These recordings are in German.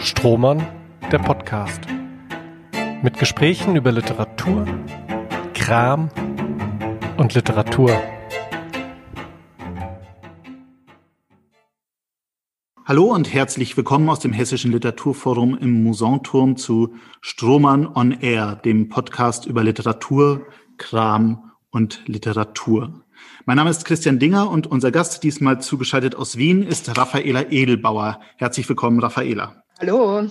Strohmann, der Podcast. Mit Gesprächen über Literatur, Kram und Literatur. Hallo und herzlich willkommen aus dem Hessischen Literaturforum im Musanturm zu Strohmann on Air, dem Podcast über Literatur, Kram und Literatur. Mein Name ist Christian Dinger und unser Gast diesmal zugeschaltet aus Wien ist Raffaela Edelbauer. Herzlich willkommen, Raffaela. Hallo.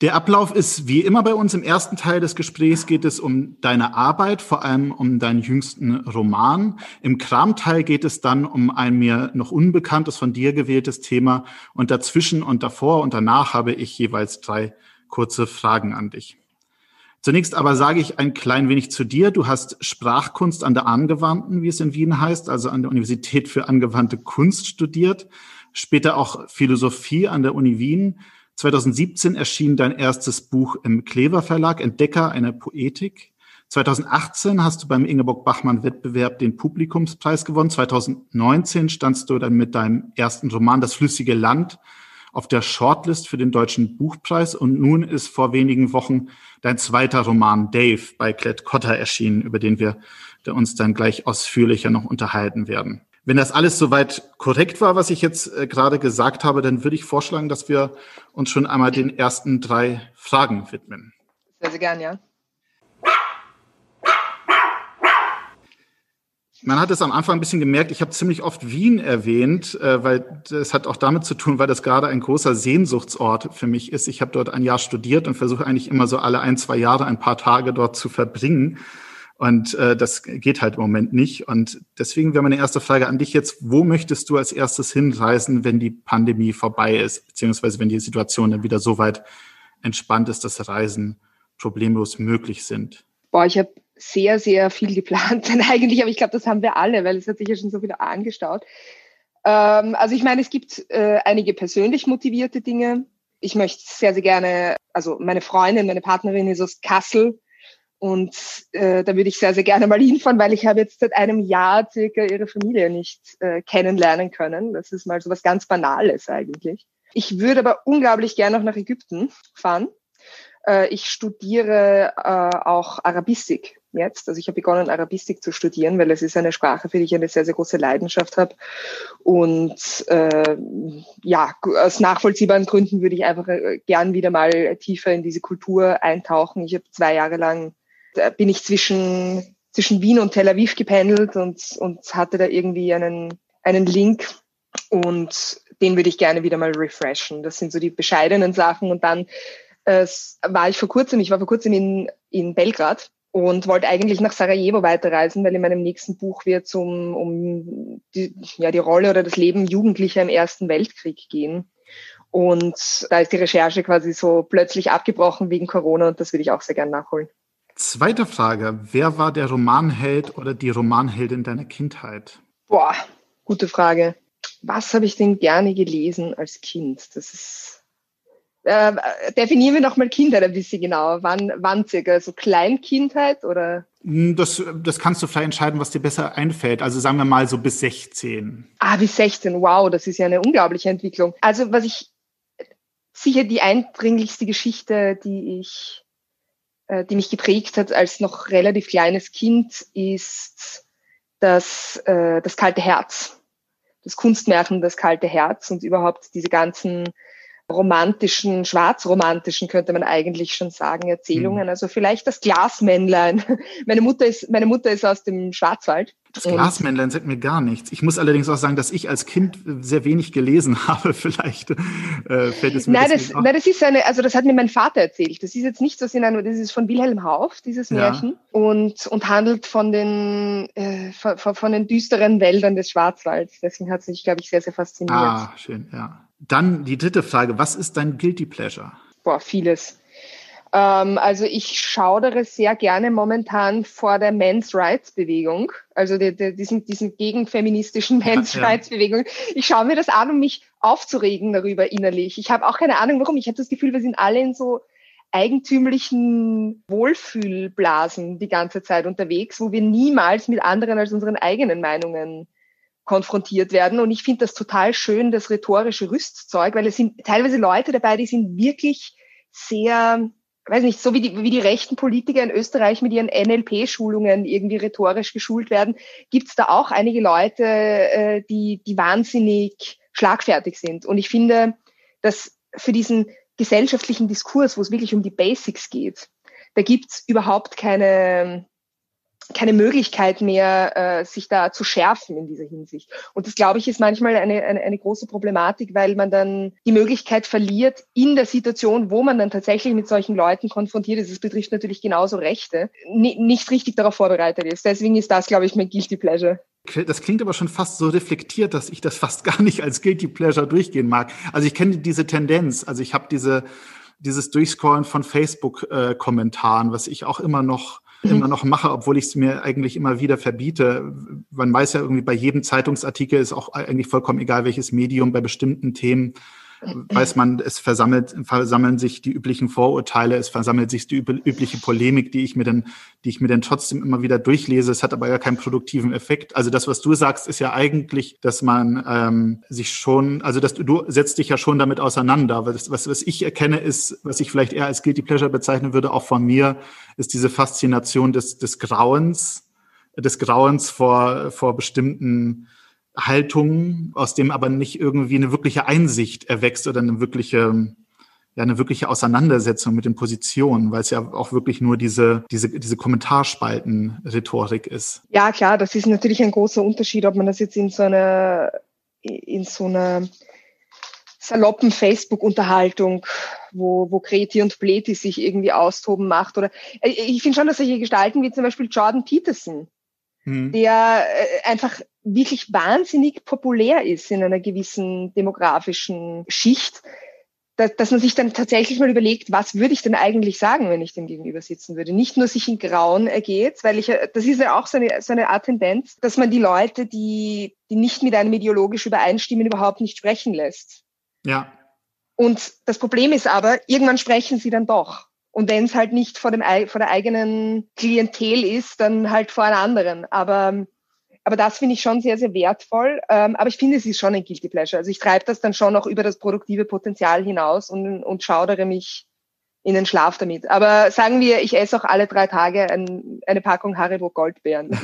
Der Ablauf ist wie immer bei uns. Im ersten Teil des Gesprächs geht es um deine Arbeit, vor allem um deinen jüngsten Roman. Im Kramteil geht es dann um ein mir noch unbekanntes von dir gewähltes Thema. Und dazwischen und davor und danach habe ich jeweils drei kurze Fragen an dich. Zunächst aber sage ich ein klein wenig zu dir. Du hast Sprachkunst an der Angewandten, wie es in Wien heißt, also an der Universität für angewandte Kunst studiert. Später auch Philosophie an der Uni Wien. 2017 erschien dein erstes Buch im Klever Verlag, Entdecker einer Poetik. 2018 hast du beim Ingeborg Bachmann Wettbewerb den Publikumspreis gewonnen. 2019 standst du dann mit deinem ersten Roman Das flüssige Land auf der Shortlist für den Deutschen Buchpreis und nun ist vor wenigen Wochen dein zweiter Roman Dave bei Klett Cotta erschienen, über den wir uns dann gleich ausführlicher noch unterhalten werden. Wenn das alles soweit korrekt war, was ich jetzt äh, gerade gesagt habe, dann würde ich vorschlagen, dass wir uns schon einmal den ersten drei Fragen widmen. Sehr, sehr gern, ja. Man hat es am Anfang ein bisschen gemerkt, ich habe ziemlich oft Wien erwähnt, äh, weil das hat auch damit zu tun, weil das gerade ein großer Sehnsuchtsort für mich ist. Ich habe dort ein Jahr studiert und versuche eigentlich immer so alle ein, zwei Jahre ein paar Tage dort zu verbringen. Und äh, das geht halt im Moment nicht. Und deswegen wäre meine erste Frage an dich jetzt, wo möchtest du als erstes hinreisen, wenn die Pandemie vorbei ist, beziehungsweise wenn die Situation dann wieder so weit entspannt ist, dass Reisen problemlos möglich sind? Boah, ich habe sehr, sehr viel geplant denn eigentlich, aber ich glaube, das haben wir alle, weil es hat sich ja schon so wieder angestaut. Ähm, also ich meine, es gibt äh, einige persönlich motivierte Dinge. Ich möchte sehr, sehr gerne, also meine Freundin, meine Partnerin ist aus Kassel und äh, da würde ich sehr, sehr gerne mal hinfahren, weil ich habe jetzt seit einem Jahr circa ihre Familie nicht äh, kennenlernen können. Das ist mal so was ganz Banales eigentlich. Ich würde aber unglaublich gerne noch nach Ägypten fahren. Äh, ich studiere äh, auch Arabistik jetzt. Also ich habe begonnen, Arabistik zu studieren, weil es ist eine Sprache, für die ich eine sehr, sehr große Leidenschaft habe. Und äh, ja, aus nachvollziehbaren Gründen würde ich einfach äh, gern wieder mal tiefer in diese Kultur eintauchen. Ich habe zwei Jahre lang, da bin ich zwischen, zwischen Wien und Tel Aviv gependelt und, und hatte da irgendwie einen, einen Link und den würde ich gerne wieder mal refreshen. Das sind so die bescheidenen Sachen. Und dann äh, war ich vor kurzem, ich war vor kurzem in, in Belgrad und wollte eigentlich nach Sarajevo weiterreisen, weil in meinem nächsten Buch wird es um, um die, ja, die Rolle oder das Leben Jugendlicher im Ersten Weltkrieg gehen. Und da ist die Recherche quasi so plötzlich abgebrochen wegen Corona und das würde ich auch sehr gerne nachholen. Zweite Frage. Wer war der Romanheld oder die Romanheldin deiner Kindheit? Boah, gute Frage. Was habe ich denn gerne gelesen als Kind? Das ist äh, definieren wir nochmal Kindheit ein bisschen genauer. Wann, wann circa? So Kleinkindheit oder? Hm, das, das kannst du vielleicht entscheiden, was dir besser einfällt. Also sagen wir mal so bis 16. Ah, bis 16. Wow, das ist ja eine unglaubliche Entwicklung. Also was ich, sicher die eindringlichste Geschichte, die ich, äh, die mich geprägt hat als noch relativ kleines Kind, ist das, äh, das kalte Herz. Das Kunstmärchen, das kalte Herz und überhaupt diese ganzen romantischen, schwarzromantischen, könnte man eigentlich schon sagen, Erzählungen. Mhm. Also vielleicht das Glasmännlein. Meine Mutter ist, meine Mutter ist aus dem Schwarzwald. Das Glasmännlein sagt mir gar nichts. Ich muss allerdings auch sagen, dass ich als Kind sehr wenig gelesen habe. Vielleicht äh, fällt es mir nein, das, nein, das ist eine, also das hat mir mein Vater erzählt. Das ist jetzt nicht so in einem, das ist von Wilhelm Hauff, dieses Märchen, ja. und, und handelt von den, äh, von, von, den düsteren Wäldern des Schwarzwalds. Deswegen hat es mich, glaube ich, sehr, sehr fasziniert. Ah, schön, ja. Dann die dritte Frage. Was ist dein Guilty Pleasure? Boah, vieles. Ähm, also ich schaudere sehr gerne momentan vor der Men's Rights Bewegung, also die, die, diesen, diesen gegenfeministischen Men's ja, Rights Bewegung. Ich schaue mir das an, um mich aufzuregen darüber innerlich. Ich habe auch keine Ahnung, warum. Ich habe das Gefühl, wir sind alle in so eigentümlichen Wohlfühlblasen die ganze Zeit unterwegs, wo wir niemals mit anderen als unseren eigenen Meinungen konfrontiert werden. Und ich finde das total schön, das rhetorische Rüstzeug, weil es sind teilweise Leute dabei, die sind wirklich sehr, weiß nicht, so wie die, wie die rechten Politiker in Österreich mit ihren NLP-Schulungen irgendwie rhetorisch geschult werden, gibt es da auch einige Leute, äh, die, die wahnsinnig schlagfertig sind. Und ich finde, dass für diesen gesellschaftlichen Diskurs, wo es wirklich um die Basics geht, da gibt's überhaupt keine, keine Möglichkeit mehr, äh, sich da zu schärfen in dieser Hinsicht. Und das, glaube ich, ist manchmal eine, eine, eine große Problematik, weil man dann die Möglichkeit verliert, in der Situation, wo man dann tatsächlich mit solchen Leuten konfrontiert ist, es betrifft natürlich genauso Rechte, nicht richtig darauf vorbereitet ist. Deswegen ist das, glaube ich, mein Guilty Pleasure. Das klingt aber schon fast so reflektiert, dass ich das fast gar nicht als Guilty Pleasure durchgehen mag. Also ich kenne diese Tendenz, also ich habe diese dieses Durchscrollen von Facebook-Kommentaren, äh, was ich auch immer noch immer noch mache, obwohl ich es mir eigentlich immer wieder verbiete. Man weiß ja irgendwie bei jedem Zeitungsartikel ist auch eigentlich vollkommen egal, welches Medium bei bestimmten Themen weiß man, es versammelt, versammeln sich die üblichen Vorurteile, es versammelt sich die übliche Polemik, die ich mir dann, die ich mir dann trotzdem immer wieder durchlese. Es hat aber ja keinen produktiven Effekt. Also das, was du sagst, ist ja eigentlich, dass man ähm, sich schon, also dass du, du setzt dich ja schon damit auseinander. Was, was, was ich erkenne, ist, was ich vielleicht eher als Guilty Pleasure bezeichnen würde, auch von mir, ist diese Faszination des, des Grauens, des Grauens vor, vor bestimmten Haltung, aus dem aber nicht irgendwie eine wirkliche Einsicht erwächst oder eine wirkliche ja eine wirkliche Auseinandersetzung mit den Positionen, weil es ja auch wirklich nur diese diese diese Kommentarspalten-Rhetorik ist. Ja klar, das ist natürlich ein großer Unterschied, ob man das jetzt in so einer in so einer saloppen Facebook-Unterhaltung, wo, wo Kreti und Pleti sich irgendwie austoben macht. Oder ich finde schon, dass solche Gestalten wie zum Beispiel Jordan Peterson, hm. der äh, einfach wirklich wahnsinnig populär ist in einer gewissen demografischen Schicht, dass, dass man sich dann tatsächlich mal überlegt, was würde ich denn eigentlich sagen, wenn ich dem gegenüber sitzen würde. Nicht nur sich in Grauen ergeht, weil ich, das ist ja auch so eine, so eine Art Tendenz, dass man die Leute, die, die nicht mit einem ideologisch übereinstimmen, überhaupt nicht sprechen lässt. Ja. Und das Problem ist aber, irgendwann sprechen sie dann doch. Und wenn es halt nicht vor, dem, vor der eigenen Klientel ist, dann halt vor einer anderen. Aber aber das finde ich schon sehr, sehr wertvoll. Ähm, aber ich finde, es ist schon ein Guilty Pleasure. Also ich treibe das dann schon auch über das produktive Potenzial hinaus und, und schaudere mich in den Schlaf damit. Aber sagen wir, ich esse auch alle drei Tage ein, eine Packung Haribo Goldbeeren.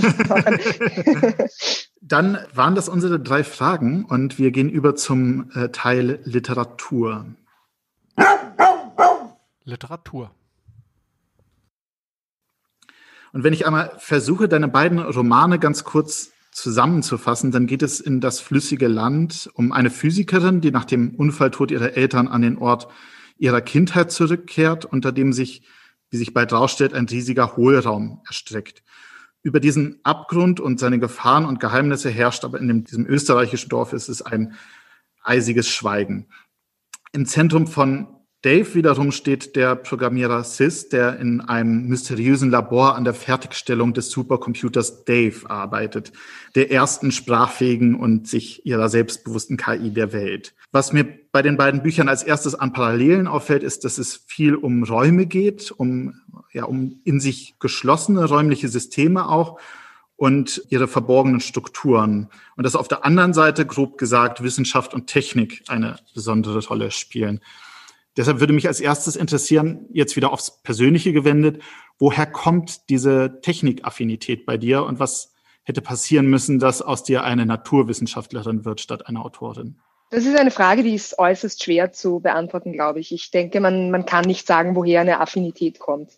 Dann waren das unsere drei Fragen und wir gehen über zum äh, Teil Literatur. Literatur. Und wenn ich einmal versuche, deine beiden Romane ganz kurz zusammenzufassen, dann geht es in das flüssige Land um eine Physikerin, die nach dem Unfalltod ihrer Eltern an den Ort ihrer Kindheit zurückkehrt, unter dem sich, wie sich bald rausstellt, ein riesiger Hohlraum erstreckt. Über diesen Abgrund und seine Gefahren und Geheimnisse herrscht aber in dem, diesem österreichischen Dorf ist es ein eisiges Schweigen. Im Zentrum von Dave wiederum steht der Programmierer Sis, der in einem mysteriösen Labor an der Fertigstellung des Supercomputers Dave arbeitet, der ersten sprachfähigen und sich ihrer selbstbewussten KI der Welt. Was mir bei den beiden Büchern als erstes an Parallelen auffällt, ist, dass es viel um Räume geht, um, ja, um in sich geschlossene räumliche Systeme auch und ihre verborgenen Strukturen. Und dass auf der anderen Seite, grob gesagt, Wissenschaft und Technik eine besondere Rolle spielen. Deshalb würde mich als erstes interessieren, jetzt wieder aufs Persönliche gewendet, woher kommt diese Technikaffinität bei dir und was hätte passieren müssen, dass aus dir eine Naturwissenschaftlerin wird statt einer Autorin? Das ist eine Frage, die ist äußerst schwer zu beantworten, glaube ich. Ich denke, man, man kann nicht sagen, woher eine Affinität kommt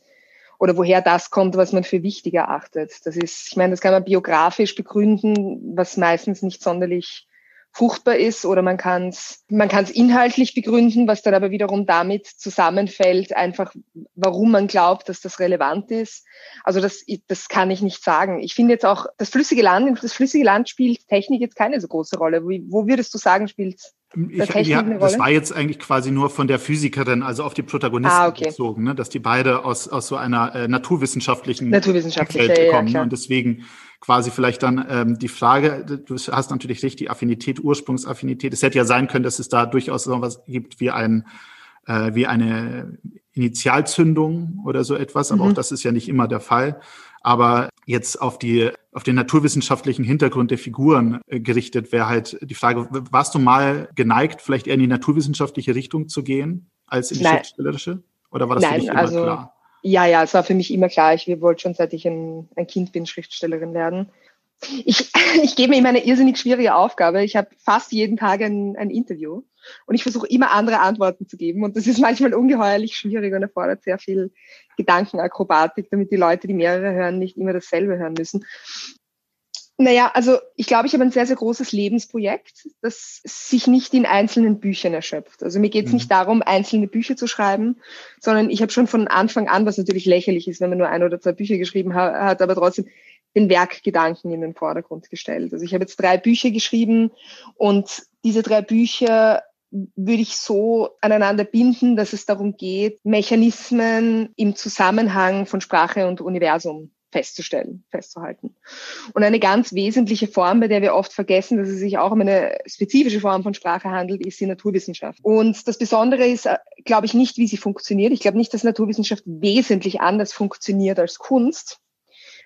oder woher das kommt, was man für wichtig erachtet. Das ist, ich meine, das kann man biografisch begründen, was meistens nicht sonderlich fruchtbar ist oder man kann es man kann's inhaltlich begründen, was dann aber wiederum damit zusammenfällt, einfach warum man glaubt, dass das relevant ist. Also das, das kann ich nicht sagen. Ich finde jetzt auch, das flüssige Land, das flüssige Land spielt Technik jetzt keine so große Rolle. Wo, wo würdest du sagen, spielt ich, ja, das war jetzt eigentlich quasi nur von der Physikerin, also auf die Protagonisten ah, okay. bezogen, ne? dass die beide aus, aus so einer äh, naturwissenschaftlichen Naturwissenschaftliche, Welt kommen. Ja, ne? und deswegen quasi vielleicht dann ähm, die Frage, du hast natürlich recht, die Affinität, Ursprungsaffinität. Es hätte ja sein können, dass es da durchaus so was gibt wie ein äh, wie eine Initialzündung oder so etwas, aber mhm. auch das ist ja nicht immer der Fall. Aber jetzt auf die auf den naturwissenschaftlichen Hintergrund der Figuren äh, gerichtet wäre halt die Frage, warst du mal geneigt, vielleicht eher in die naturwissenschaftliche Richtung zu gehen als in die Nein. schriftstellerische? Oder war das Nein, für dich immer also, klar? Ja, ja, es war für mich immer klar. Ich wollte schon, seit ich ein, ein Kind bin, Schriftstellerin werden. Ich, ich gebe mir immer eine irrsinnig schwierige Aufgabe. Ich habe fast jeden Tag ein, ein Interview und ich versuche immer andere Antworten zu geben. Und das ist manchmal ungeheuerlich schwierig und erfordert sehr viel Gedankenakrobatik, damit die Leute, die mehrere hören, nicht immer dasselbe hören müssen. Naja, also ich glaube, ich habe ein sehr, sehr großes Lebensprojekt, das sich nicht in einzelnen Büchern erschöpft. Also mir geht es mhm. nicht darum, einzelne Bücher zu schreiben, sondern ich habe schon von Anfang an, was natürlich lächerlich ist, wenn man nur ein oder zwei Bücher geschrieben hat, aber trotzdem den Werkgedanken in den Vordergrund gestellt. Also ich habe jetzt drei Bücher geschrieben und diese drei Bücher würde ich so aneinander binden, dass es darum geht, Mechanismen im Zusammenhang von Sprache und Universum festzustellen, festzuhalten. Und eine ganz wesentliche Form, bei der wir oft vergessen, dass es sich auch um eine spezifische Form von Sprache handelt, ist die Naturwissenschaft. Und das Besondere ist, äh, glaube ich, nicht, wie sie funktioniert. Ich glaube nicht, dass Naturwissenschaft wesentlich anders funktioniert als Kunst.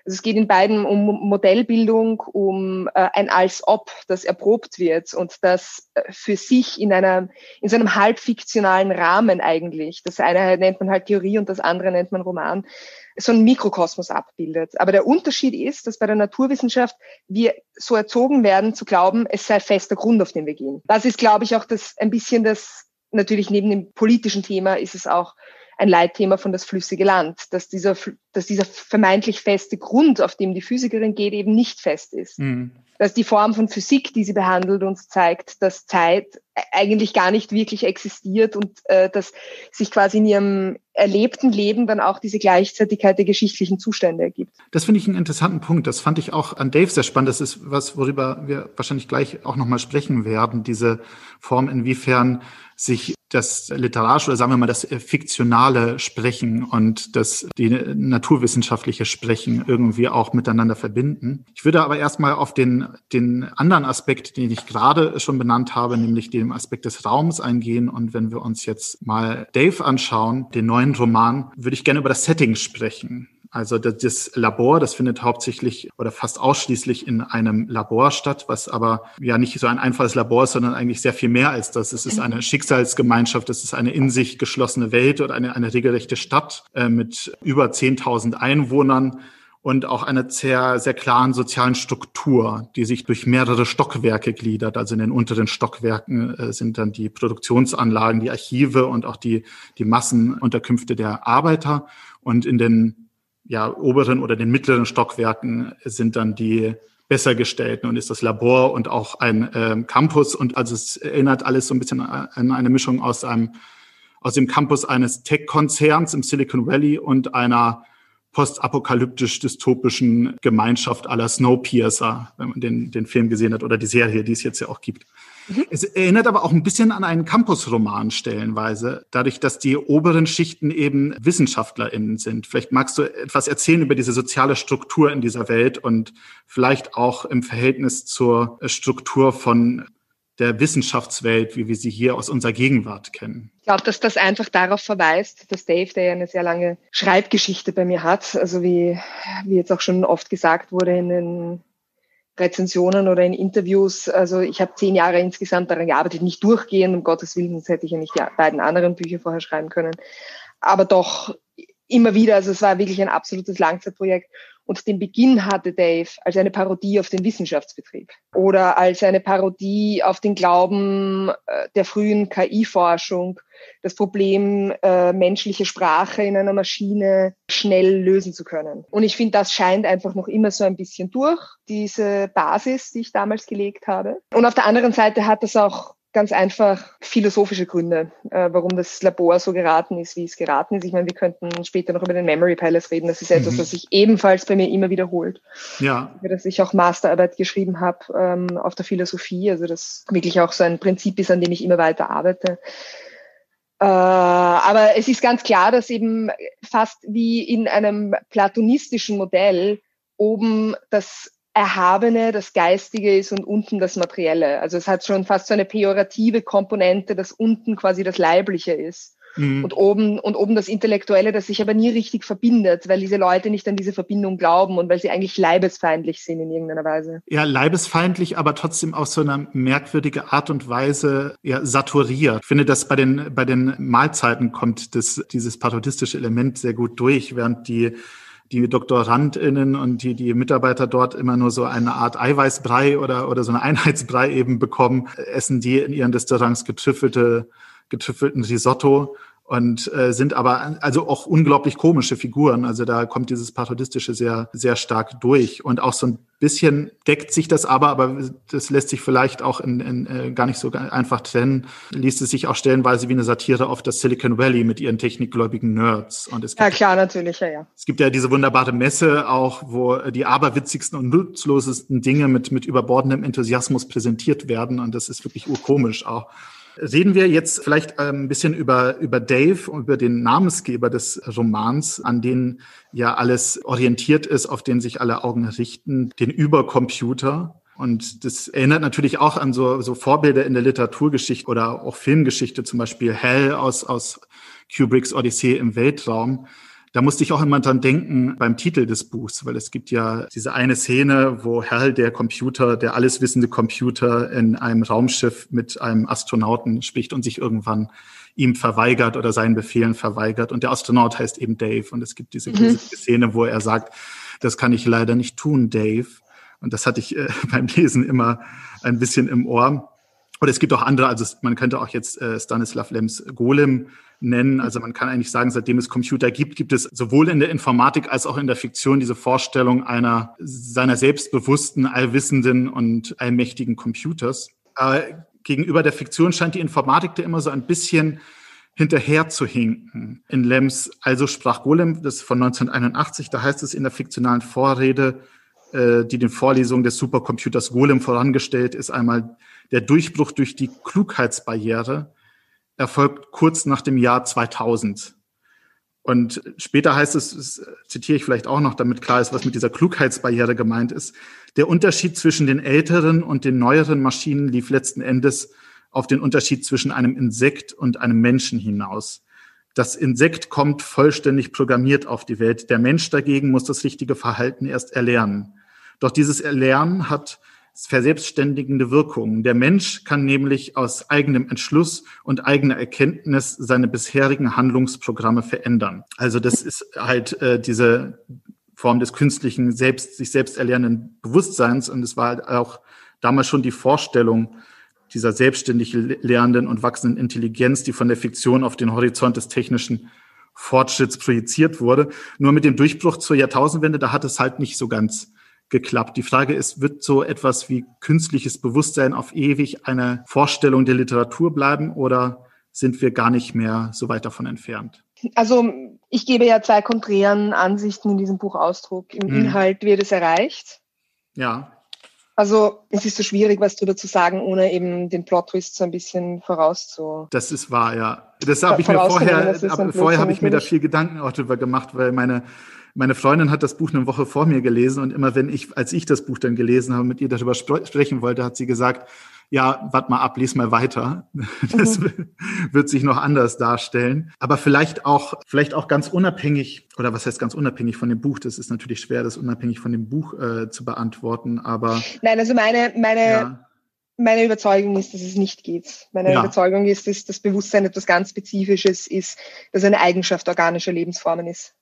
Also es geht in beiden um Modellbildung, um äh, ein Als-Ob, das erprobt wird und das äh, für sich in einer, in so einem halbfiktionalen Rahmen eigentlich. Das eine nennt man halt Theorie und das andere nennt man Roman so einen Mikrokosmos abbildet. Aber der Unterschied ist, dass bei der Naturwissenschaft wir so erzogen werden zu glauben, es sei fester Grund, auf den wir gehen. Das ist, glaube ich, auch das ein bisschen das, natürlich neben dem politischen Thema ist es auch ein Leitthema von das flüssige Land, dass dieser, dass dieser vermeintlich feste Grund, auf dem die Physikerin geht, eben nicht fest ist. Mhm. Dass die Form von Physik, die sie behandelt, uns zeigt, dass Zeit eigentlich gar nicht wirklich existiert und äh, dass sich quasi in ihrem erlebten Leben dann auch diese Gleichzeitigkeit der geschichtlichen Zustände ergibt. Das finde ich einen interessanten Punkt. Das fand ich auch an Dave sehr spannend. Das ist was, worüber wir wahrscheinlich gleich auch nochmal sprechen werden. Diese Form, inwiefern sich das literarische oder sagen wir mal das fiktionale Sprechen und das die naturwissenschaftliche Sprechen irgendwie auch miteinander verbinden. Ich würde aber erstmal auf den den anderen Aspekt, den ich gerade schon benannt habe, nämlich den Aspekt des Raums eingehen und wenn wir uns jetzt mal Dave anschauen, den neuen Roman, würde ich gerne über das Setting sprechen. Also das Labor, das findet hauptsächlich oder fast ausschließlich in einem Labor statt, was aber ja nicht so ein einfaches Labor ist, sondern eigentlich sehr viel mehr als das. Es ist eine Schicksalsgemeinschaft, es ist eine in sich geschlossene Welt oder eine, eine regelrechte Stadt äh, mit über 10.000 Einwohnern und auch einer sehr, sehr klaren sozialen Struktur, die sich durch mehrere Stockwerke gliedert. Also in den unteren Stockwerken äh, sind dann die Produktionsanlagen, die Archive und auch die, die Massenunterkünfte der Arbeiter. Und in den ja, oberen oder den mittleren Stockwerken sind dann die besser gestellten und ist das Labor und auch ein ähm, Campus und also es erinnert alles so ein bisschen an eine Mischung aus einem aus dem Campus eines Tech-Konzerns im Silicon Valley und einer postapokalyptisch-dystopischen Gemeinschaft aller Snowpiercer, wenn man den, den Film gesehen hat oder die Serie, die es jetzt ja auch gibt. Mhm. Es erinnert aber auch ein bisschen an einen Campusroman stellenweise, dadurch, dass die oberen Schichten eben WissenschaftlerInnen sind. Vielleicht magst du etwas erzählen über diese soziale Struktur in dieser Welt und vielleicht auch im Verhältnis zur Struktur von der Wissenschaftswelt, wie wir sie hier aus unserer Gegenwart kennen. Ich glaube, dass das einfach darauf verweist, dass Dave, der ja eine sehr lange Schreibgeschichte bei mir hat, also wie, wie jetzt auch schon oft gesagt wurde in den Rezensionen oder in Interviews. Also ich habe zehn Jahre insgesamt daran gearbeitet, nicht durchgehend, um Gottes Willen, sonst hätte ich ja nicht die beiden anderen Bücher vorher schreiben können. Aber doch immer wieder, also es war wirklich ein absolutes Langzeitprojekt. Und den Beginn hatte Dave als eine Parodie auf den Wissenschaftsbetrieb oder als eine Parodie auf den Glauben äh, der frühen KI-Forschung, das Problem äh, menschliche Sprache in einer Maschine schnell lösen zu können. Und ich finde, das scheint einfach noch immer so ein bisschen durch, diese Basis, die ich damals gelegt habe. Und auf der anderen Seite hat das auch ganz einfach philosophische Gründe, äh, warum das Labor so geraten ist, wie es geraten ist. Ich meine, wir könnten später noch über den Memory Palace reden. Das ist etwas, mhm. was sich ebenfalls bei mir immer wiederholt. Ja. Über das ich auch Masterarbeit geschrieben habe ähm, auf der Philosophie. Also das wirklich auch so ein Prinzip ist, an dem ich immer weiter arbeite. Äh, aber es ist ganz klar, dass eben fast wie in einem platonistischen Modell oben das Erhabene, das Geistige ist und unten das Materielle. Also es hat schon fast so eine pejorative Komponente, dass unten quasi das Leibliche ist mhm. und oben und oben das Intellektuelle, das sich aber nie richtig verbindet, weil diese Leute nicht an diese Verbindung glauben und weil sie eigentlich leibesfeindlich sind in irgendeiner Weise. Ja, leibesfeindlich, aber trotzdem auf so eine merkwürdige Art und Weise ja, saturiert. Ich finde, dass bei den bei den Mahlzeiten kommt das, dieses parodistische Element sehr gut durch, während die die DoktorandInnen und die, die Mitarbeiter dort immer nur so eine Art Eiweißbrei oder, oder so eine Einheitsbrei eben bekommen, essen die in ihren Restaurants getrüffelte, getrüffelten Risotto und äh, sind aber also auch unglaublich komische Figuren. Also da kommt dieses Parodistische sehr, sehr stark durch. Und auch so ein bisschen deckt sich das aber, aber das lässt sich vielleicht auch in, in, äh, gar nicht so einfach trennen, liest es sich auch stellenweise wie eine Satire auf das Silicon Valley mit ihren technikgläubigen Nerds. Und es gibt, ja, klar, natürlich, ja, ja. Es gibt ja diese wunderbare Messe auch, wo die aberwitzigsten und nutzlosesten Dinge mit, mit überbordendem Enthusiasmus präsentiert werden. Und das ist wirklich urkomisch auch. Reden wir jetzt vielleicht ähm, ein bisschen über, über Dave, über den Namensgeber des Romans, an den ja alles orientiert ist, auf den sich alle Augen richten, den Übercomputer. Und das erinnert natürlich auch an so, so Vorbilder in der Literaturgeschichte oder auch Filmgeschichte, zum Beispiel Hell aus, aus Kubricks Odyssee im Weltraum. Da musste ich auch immer dran denken beim Titel des Buchs, weil es gibt ja diese eine Szene, wo Hal, der Computer, der alleswissende Computer in einem Raumschiff mit einem Astronauten spricht und sich irgendwann ihm verweigert oder seinen Befehlen verweigert. Und der Astronaut heißt eben Dave. Und es gibt diese mhm. Szene, wo er sagt, das kann ich leider nicht tun, Dave. Und das hatte ich äh, beim Lesen immer ein bisschen im Ohr. Oder es gibt auch andere, also man könnte auch jetzt äh, Stanislav Lems Golem nennen. Also man kann eigentlich sagen, seitdem es Computer gibt, gibt es sowohl in der Informatik als auch in der Fiktion diese Vorstellung einer seiner selbstbewussten, allwissenden und allmächtigen Computers. Aber gegenüber der Fiktion scheint die Informatik da immer so ein bisschen hinterher zu hinken. In Lems Also sprach Golem, das ist von 1981, da heißt es in der fiktionalen Vorrede, äh, die den Vorlesungen des Supercomputers Golem vorangestellt ist, einmal der Durchbruch durch die Klugheitsbarriere erfolgt kurz nach dem Jahr 2000. Und später heißt es, das zitiere ich vielleicht auch noch, damit klar ist, was mit dieser Klugheitsbarriere gemeint ist. Der Unterschied zwischen den älteren und den neueren Maschinen lief letzten Endes auf den Unterschied zwischen einem Insekt und einem Menschen hinaus. Das Insekt kommt vollständig programmiert auf die Welt. Der Mensch dagegen muss das richtige Verhalten erst erlernen. Doch dieses Erlernen hat verselbstständigende Wirkungen. Der Mensch kann nämlich aus eigenem Entschluss und eigener Erkenntnis seine bisherigen Handlungsprogramme verändern. Also das ist halt äh, diese Form des künstlichen, selbst, sich selbst erlernenden Bewusstseins. Und es war halt auch damals schon die Vorstellung dieser selbstständig lernenden und wachsenden Intelligenz, die von der Fiktion auf den Horizont des technischen Fortschritts projiziert wurde. Nur mit dem Durchbruch zur Jahrtausendwende, da hat es halt nicht so ganz geklappt. Die Frage ist, wird so etwas wie künstliches Bewusstsein auf ewig eine Vorstellung der Literatur bleiben oder sind wir gar nicht mehr so weit davon entfernt? Also ich gebe ja zwei konträren Ansichten in diesem Buch Ausdruck. Im hm. Inhalt wird es erreicht. Ja. Also es ist so schwierig, was darüber zu sagen, ohne eben den Plot-Twist so ein bisschen vorauszu. Das ist wahr, ja. Das habe ich mir vorher, vorher habe ich mir da viel Gedanken auch drüber gemacht, weil meine meine Freundin hat das Buch eine Woche vor mir gelesen und immer wenn ich, als ich das Buch dann gelesen habe, mit ihr darüber sprechen wollte, hat sie gesagt, ja, warte mal ab, lies mal weiter. Das mhm. wird sich noch anders darstellen. Aber vielleicht auch, vielleicht auch ganz unabhängig, oder was heißt ganz unabhängig von dem Buch? Das ist natürlich schwer, das unabhängig von dem Buch äh, zu beantworten, aber. Nein, also meine, meine, ja. meine Überzeugung ist, dass es nicht geht. Meine ja. Überzeugung ist, dass das Bewusstsein etwas ganz Spezifisches ist, das eine Eigenschaft organischer Lebensformen ist.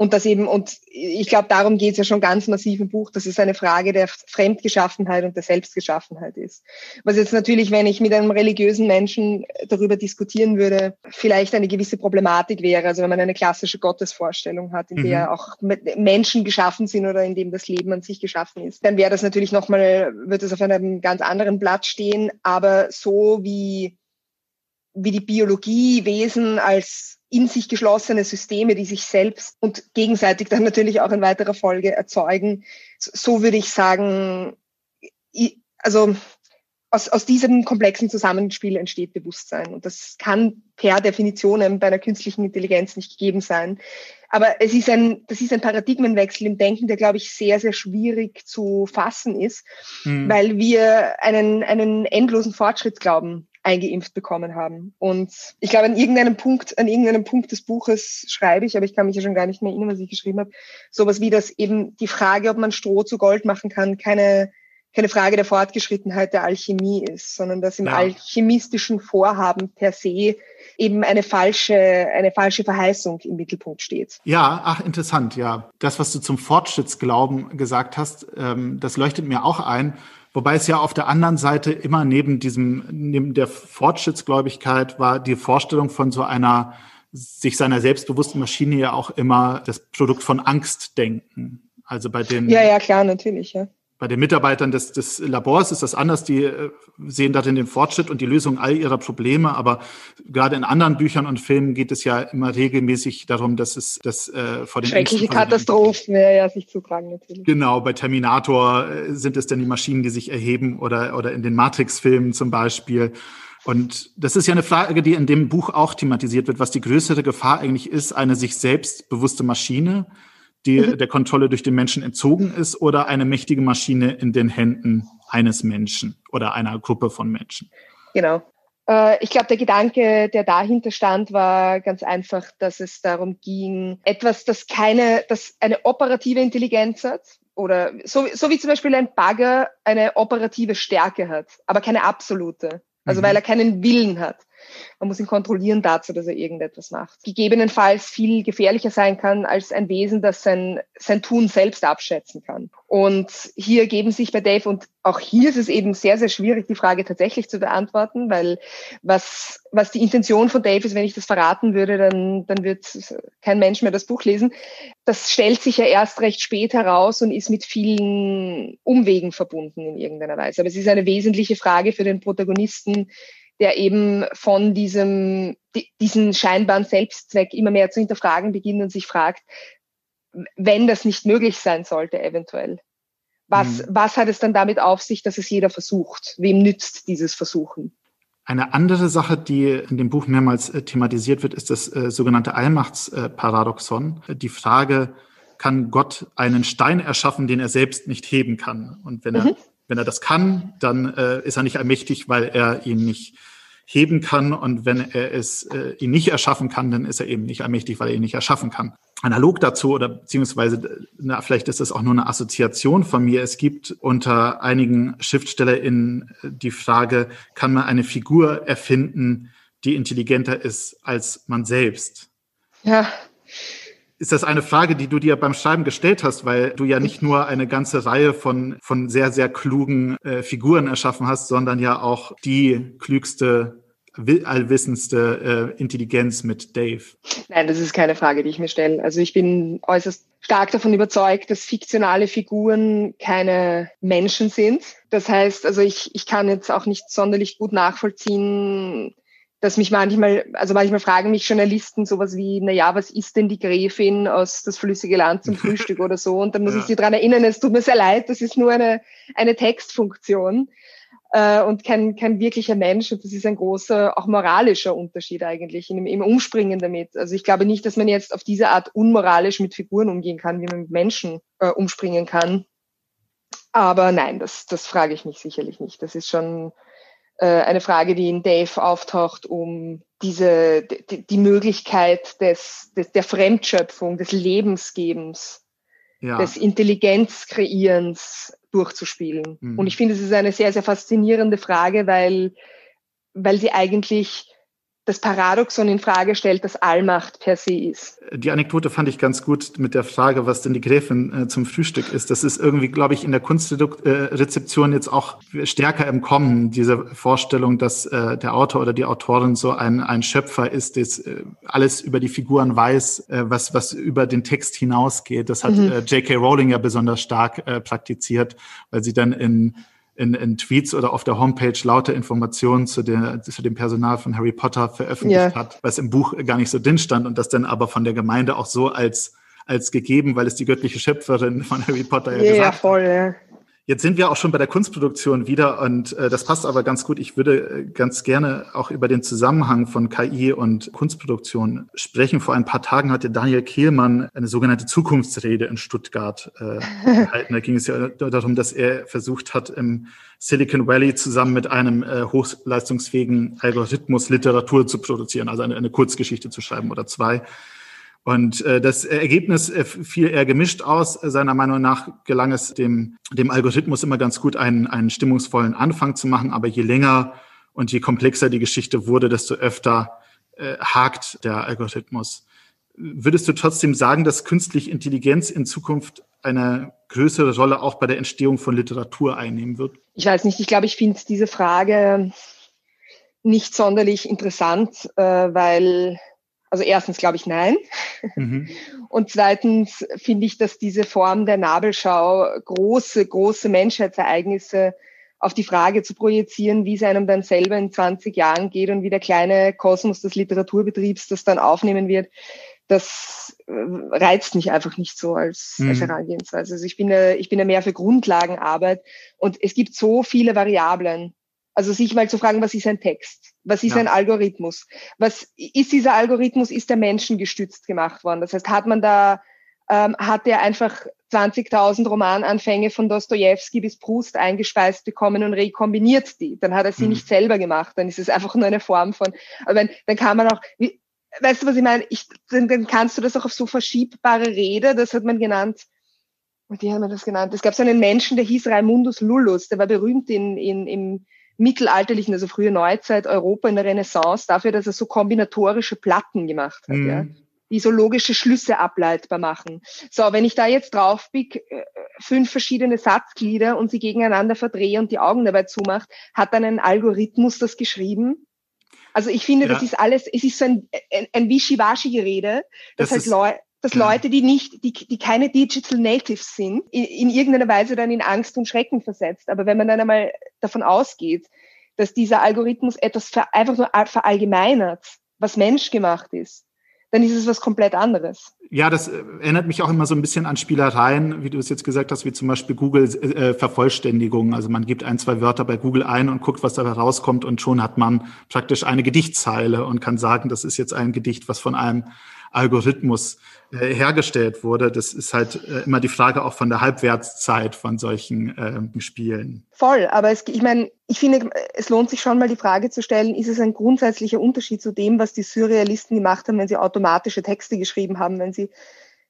Und das eben, und ich glaube, darum geht es ja schon ganz massiv im Buch, dass es eine Frage der Fremdgeschaffenheit und der Selbstgeschaffenheit ist. Was jetzt natürlich, wenn ich mit einem religiösen Menschen darüber diskutieren würde, vielleicht eine gewisse Problematik wäre. Also wenn man eine klassische Gottesvorstellung hat, in mhm. der auch Menschen geschaffen sind oder in dem das Leben an sich geschaffen ist, dann wäre das natürlich nochmal, wird es auf einem ganz anderen Blatt stehen. Aber so wie, wie die Biologie Wesen als in sich geschlossene Systeme, die sich selbst und gegenseitig dann natürlich auch in weiterer Folge erzeugen. So würde ich sagen, also aus, aus diesem komplexen Zusammenspiel entsteht Bewusstsein. Und das kann per Definition bei einer künstlichen Intelligenz nicht gegeben sein. Aber es ist ein, das ist ein Paradigmenwechsel im Denken, der, glaube ich, sehr, sehr schwierig zu fassen ist, mhm. weil wir einen, einen endlosen Fortschritt glauben eingeimpft bekommen haben. Und ich glaube, an irgendeinem Punkt, an irgendeinem Punkt des Buches schreibe ich, aber ich kann mich ja schon gar nicht mehr erinnern, was ich geschrieben habe, sowas wie, dass eben die Frage, ob man Stroh zu Gold machen kann, keine, keine Frage der Fortgeschrittenheit der Alchemie ist, sondern dass im ja. alchemistischen Vorhaben per se eben eine falsche, eine falsche Verheißung im Mittelpunkt steht. Ja, ach, interessant, ja. Das, was du zum Fortschrittsglauben gesagt hast, ähm, das leuchtet mir auch ein. Wobei es ja auf der anderen Seite immer neben diesem, neben der Fortschrittsgläubigkeit war die Vorstellung von so einer sich seiner selbstbewussten Maschine ja auch immer das Produkt von Angst denken. Also bei den. Ja, ja, klar, natürlich, ja. Bei den Mitarbeitern des, des Labors ist das anders. Die äh, sehen darin den Fortschritt und die Lösung all ihrer Probleme. Aber gerade in anderen Büchern und Filmen geht es ja immer regelmäßig darum, dass es dass, äh, vor den schreckliche Ängsten, Katastrophen ja, ja, sich zutragen natürlich. Genau, bei Terminator äh, sind es dann die Maschinen, die sich erheben oder oder in den Matrix-Filmen zum Beispiel. Und das ist ja eine Frage, die in dem Buch auch thematisiert wird, was die größere Gefahr eigentlich ist, eine sich selbst bewusste Maschine die mhm. der Kontrolle durch den Menschen entzogen ist oder eine mächtige Maschine in den Händen eines Menschen oder einer Gruppe von Menschen. Genau. Äh, ich glaube, der Gedanke, der dahinter stand, war ganz einfach, dass es darum ging, etwas, das keine, das eine operative Intelligenz hat oder so, so wie zum Beispiel ein Bagger eine operative Stärke hat, aber keine absolute. Also mhm. weil er keinen Willen hat. Man muss ihn kontrollieren dazu, dass er irgendetwas macht. Gegebenenfalls viel gefährlicher sein kann als ein Wesen, das sein, sein Tun selbst abschätzen kann. Und hier geben sich bei Dave, und auch hier ist es eben sehr, sehr schwierig, die Frage tatsächlich zu beantworten, weil was, was die Intention von Dave ist, wenn ich das verraten würde, dann, dann wird kein Mensch mehr das Buch lesen. Das stellt sich ja erst recht spät heraus und ist mit vielen Umwegen verbunden in irgendeiner Weise. Aber es ist eine wesentliche Frage für den Protagonisten, der eben von diesem, diesen scheinbaren Selbstzweck immer mehr zu hinterfragen beginnt und sich fragt, wenn das nicht möglich sein sollte, eventuell. Was, mhm. was hat es dann damit auf sich, dass es jeder versucht? Wem nützt dieses Versuchen? Eine andere Sache, die in dem Buch mehrmals äh, thematisiert wird, ist das äh, sogenannte Allmachtsparadoxon. Die Frage, kann Gott einen Stein erschaffen, den er selbst nicht heben kann? Und wenn er mhm. Wenn er das kann, dann äh, ist er nicht allmächtig, weil er ihn nicht heben kann. Und wenn er es äh, ihn nicht erschaffen kann, dann ist er eben nicht allmächtig, weil er ihn nicht erschaffen kann. Analog dazu oder beziehungsweise, na, vielleicht ist das auch nur eine Assoziation von mir. Es gibt unter einigen SchriftstellerInnen die Frage, kann man eine Figur erfinden, die intelligenter ist als man selbst? Ja, ist das eine Frage, die du dir beim Schreiben gestellt hast, weil du ja nicht nur eine ganze Reihe von, von sehr, sehr klugen äh, Figuren erschaffen hast, sondern ja auch die klügste allwissendste äh, Intelligenz mit Dave? Nein, das ist keine Frage, die ich mir stelle. Also ich bin äußerst stark davon überzeugt, dass fiktionale Figuren keine Menschen sind. Das heißt, also ich, ich kann jetzt auch nicht sonderlich gut nachvollziehen, dass mich manchmal, also manchmal fragen mich Journalisten sowas wie, na ja, was ist denn die Gräfin aus das flüssige Land zum Frühstück oder so? Und dann muss ja. ich sie dran erinnern, es tut mir sehr leid, das ist nur eine, eine Textfunktion äh, und kein, kein wirklicher Mensch. Und das ist ein großer, auch moralischer Unterschied eigentlich im, im Umspringen damit. Also ich glaube nicht, dass man jetzt auf diese Art unmoralisch mit Figuren umgehen kann, wie man mit Menschen äh, umspringen kann. Aber nein, das, das frage ich mich sicherlich nicht. Das ist schon eine Frage, die in Dave auftaucht, um diese, die, die Möglichkeit des, des, der Fremdschöpfung, des Lebensgebens, ja. des Intelligenzkreierens durchzuspielen. Mhm. Und ich finde, es ist eine sehr, sehr faszinierende Frage, weil, weil sie eigentlich das Paradoxon in Frage stellt, dass Allmacht per se ist. Die Anekdote fand ich ganz gut mit der Frage, was denn die Gräfin äh, zum Frühstück ist. Das ist irgendwie, glaube ich, in der Kunstrezeption jetzt auch stärker im Kommen, diese Vorstellung, dass äh, der Autor oder die Autorin so ein, ein Schöpfer ist, der äh, alles über die Figuren weiß, äh, was, was über den Text hinausgeht. Das hat mhm. äh, J.K. Rowling ja besonders stark äh, praktiziert, weil sie dann in in, in Tweets oder auf der Homepage lauter Informationen zu, der, zu dem Personal von Harry Potter veröffentlicht yeah. hat, was im Buch gar nicht so drin stand und das dann aber von der Gemeinde auch so als, als gegeben, weil es die göttliche Schöpferin von Harry Potter ja yeah, gesagt voll, ja. Jetzt sind wir auch schon bei der Kunstproduktion wieder und äh, das passt aber ganz gut. Ich würde äh, ganz gerne auch über den Zusammenhang von KI und Kunstproduktion sprechen. Vor ein paar Tagen hatte Daniel Kehlmann eine sogenannte Zukunftsrede in Stuttgart äh, gehalten. Da ging es ja darum, dass er versucht hat, im Silicon Valley zusammen mit einem äh, hochleistungsfähigen Algorithmus Literatur zu produzieren, also eine, eine Kurzgeschichte zu schreiben oder zwei. Und äh, das Ergebnis äh, fiel eher gemischt aus. Seiner Meinung nach gelang es dem, dem Algorithmus immer ganz gut, einen, einen stimmungsvollen Anfang zu machen. Aber je länger und je komplexer die Geschichte wurde, desto öfter äh, hakt der Algorithmus. Würdest du trotzdem sagen, dass künstliche Intelligenz in Zukunft eine größere Rolle auch bei der Entstehung von Literatur einnehmen wird? Ich weiß nicht. Ich glaube, ich finde diese Frage nicht sonderlich interessant, äh, weil also erstens glaube ich nein. Mhm. Und zweitens finde ich, dass diese Form der Nabelschau große, große Menschheitsereignisse auf die Frage zu projizieren, wie es einem dann selber in 20 Jahren geht und wie der kleine Kosmos des Literaturbetriebs das dann aufnehmen wird, das äh, reizt mich einfach nicht so als, mhm. als Herangehensweise. Also ich bin, ja, ich bin ja mehr für Grundlagenarbeit und es gibt so viele Variablen, also sich mal zu fragen, was ist ein Text? Was ist ja. ein Algorithmus? Was ist dieser Algorithmus? Ist der menschengestützt gemacht worden? Das heißt, hat man da, ähm, hat er einfach 20.000 Romananfänge von Dostoevsky bis Proust eingespeist bekommen und rekombiniert die? Dann hat er sie mhm. nicht selber gemacht. Dann ist es einfach nur eine Form von, aber wenn, dann kann man auch, wie, weißt du, was ich meine? Ich, dann, dann kannst du das auch auf so verschiebbare Rede, das hat man genannt, wie haben wir das genannt? Es gab so einen Menschen, der hieß Raimundus Lullus, der war berühmt in, in, im, mittelalterlichen, also frühe Neuzeit, Europa in der Renaissance dafür, dass er so kombinatorische Platten gemacht hat, mhm. ja, die so logische Schlüsse ableitbar machen. So, wenn ich da jetzt drauf pick, äh, fünf verschiedene Satzglieder und sie gegeneinander verdrehe und die Augen dabei zumacht, hat dann ein Algorithmus das geschrieben? Also ich finde, ja. das ist alles, es ist so ein, ein, ein Wischiwaschi-Gerede, das, das halt Leute dass Leute, die nicht, die, die keine Digital Natives sind, in, in irgendeiner Weise dann in Angst und Schrecken versetzt. Aber wenn man dann einmal davon ausgeht, dass dieser Algorithmus etwas ver, einfach nur verallgemeinert, was menschgemacht ist, dann ist es was komplett anderes. Ja, das äh, erinnert mich auch immer so ein bisschen an Spielereien, wie du es jetzt gesagt hast, wie zum Beispiel Google äh, Vervollständigung. Also man gibt ein, zwei Wörter bei Google ein und guckt, was dabei rauskommt und schon hat man praktisch eine Gedichtzeile und kann sagen, das ist jetzt ein Gedicht, was von einem Algorithmus äh, hergestellt wurde. Das ist halt äh, immer die Frage auch von der Halbwertszeit von solchen äh, Spielen. Voll, aber es, ich meine, ich finde, es lohnt sich schon mal die Frage zu stellen, ist es ein grundsätzlicher Unterschied zu dem, was die Surrealisten gemacht haben, wenn sie automatische Texte geschrieben haben, wenn sie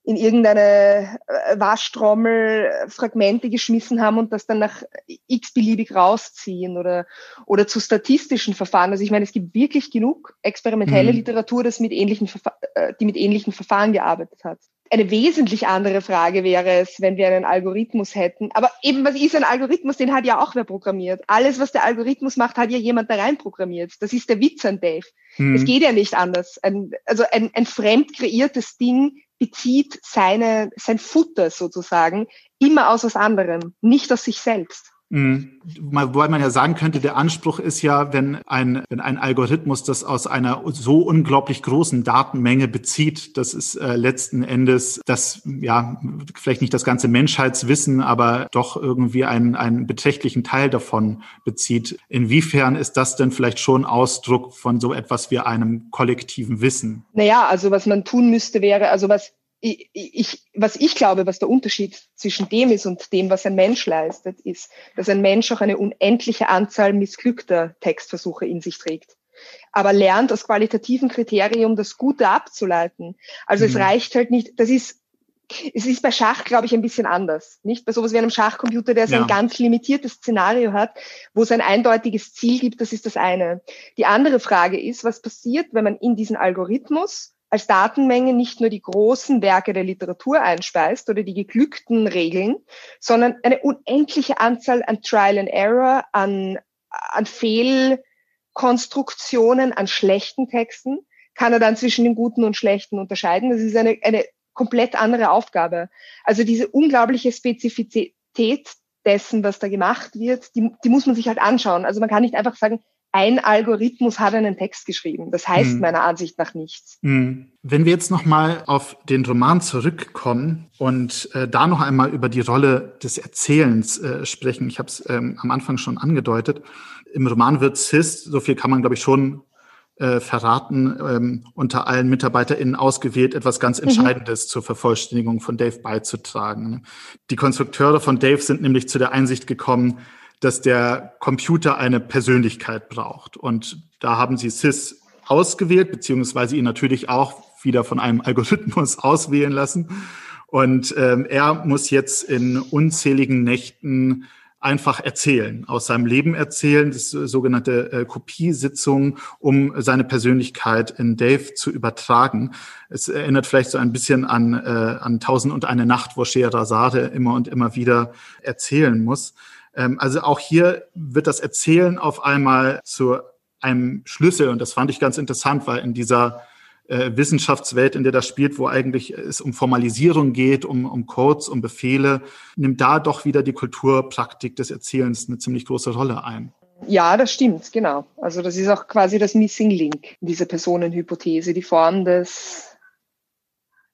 in irgendeine äh, Waschtrommel Fragmente geschmissen haben und das dann nach x-beliebig rausziehen oder, oder zu statistischen Verfahren. Also ich meine, es gibt wirklich genug experimentelle mhm. Literatur, das mit ähnlichen, äh, die mit ähnlichen Verfahren gearbeitet hat. Eine wesentlich andere Frage wäre es, wenn wir einen Algorithmus hätten. Aber eben, was ist ein Algorithmus? Den hat ja auch wer programmiert. Alles, was der Algorithmus macht, hat ja jemand da rein programmiert. Das ist der Witz an Dave. Mhm. Es geht ja nicht anders. Ein, also ein, ein fremd kreiertes Ding bezieht seine, sein Futter sozusagen immer aus was anderem, nicht aus sich selbst. Mhm. Wobei man ja sagen könnte, der Anspruch ist ja, wenn ein, wenn ein Algorithmus das aus einer so unglaublich großen Datenmenge bezieht, das ist äh, letzten Endes das, ja, vielleicht nicht das ganze Menschheitswissen, aber doch irgendwie einen, einen beträchtlichen Teil davon bezieht. Inwiefern ist das denn vielleicht schon Ausdruck von so etwas wie einem kollektiven Wissen? Naja, also was man tun müsste wäre, also was ich, ich, was ich glaube, was der Unterschied zwischen dem ist und dem, was ein Mensch leistet, ist, dass ein Mensch auch eine unendliche Anzahl missglückter Textversuche in sich trägt. Aber lernt aus qualitativen Kriterium das Gute abzuleiten. Also mhm. es reicht halt nicht, das ist, es ist bei Schach, glaube ich, ein bisschen anders. Nicht bei sowas wie einem Schachcomputer, der so ja. ein ganz limitiertes Szenario hat, wo es ein eindeutiges Ziel gibt, das ist das eine. Die andere Frage ist, was passiert, wenn man in diesen Algorithmus als Datenmenge nicht nur die großen Werke der Literatur einspeist oder die geglückten Regeln, sondern eine unendliche Anzahl an Trial and Error, an, an Fehlkonstruktionen, an schlechten Texten, kann er dann zwischen den guten und schlechten unterscheiden. Das ist eine, eine komplett andere Aufgabe. Also diese unglaubliche Spezifität dessen, was da gemacht wird, die, die muss man sich halt anschauen. Also man kann nicht einfach sagen, ein Algorithmus hat einen Text geschrieben. Das heißt hm. meiner Ansicht nach nichts. Hm. Wenn wir jetzt nochmal auf den Roman zurückkommen und äh, da noch einmal über die Rolle des Erzählens äh, sprechen, ich habe es ähm, am Anfang schon angedeutet. Im Roman wird CIS, so viel kann man, glaube ich, schon äh, verraten, ähm, unter allen MitarbeiterInnen ausgewählt, etwas ganz mhm. Entscheidendes mhm. zur Vervollständigung von Dave beizutragen. Die Konstrukteure von Dave sind nämlich zu der Einsicht gekommen, dass der Computer eine Persönlichkeit braucht. Und da haben sie Sys ausgewählt, beziehungsweise ihn natürlich auch wieder von einem Algorithmus auswählen lassen. Und ähm, er muss jetzt in unzähligen Nächten einfach erzählen, aus seinem Leben erzählen, das sogenannte äh, Kopiesitzung, um seine Persönlichkeit in Dave zu übertragen. Es erinnert vielleicht so ein bisschen an, äh, an Tausend und eine Nacht, wo Scheherazade immer und immer wieder erzählen muss. Ähm, also auch hier wird das Erzählen auf einmal zu einem Schlüssel und das fand ich ganz interessant, weil in dieser äh, Wissenschaftswelt, in der das spielt, wo eigentlich es um Formalisierung geht, um, um Codes, um Befehle, nimmt da doch wieder die Kulturpraktik des Erzählens eine ziemlich große Rolle ein. Ja, das stimmt, genau. Also das ist auch quasi das Missing Link, diese Personenhypothese, die Form des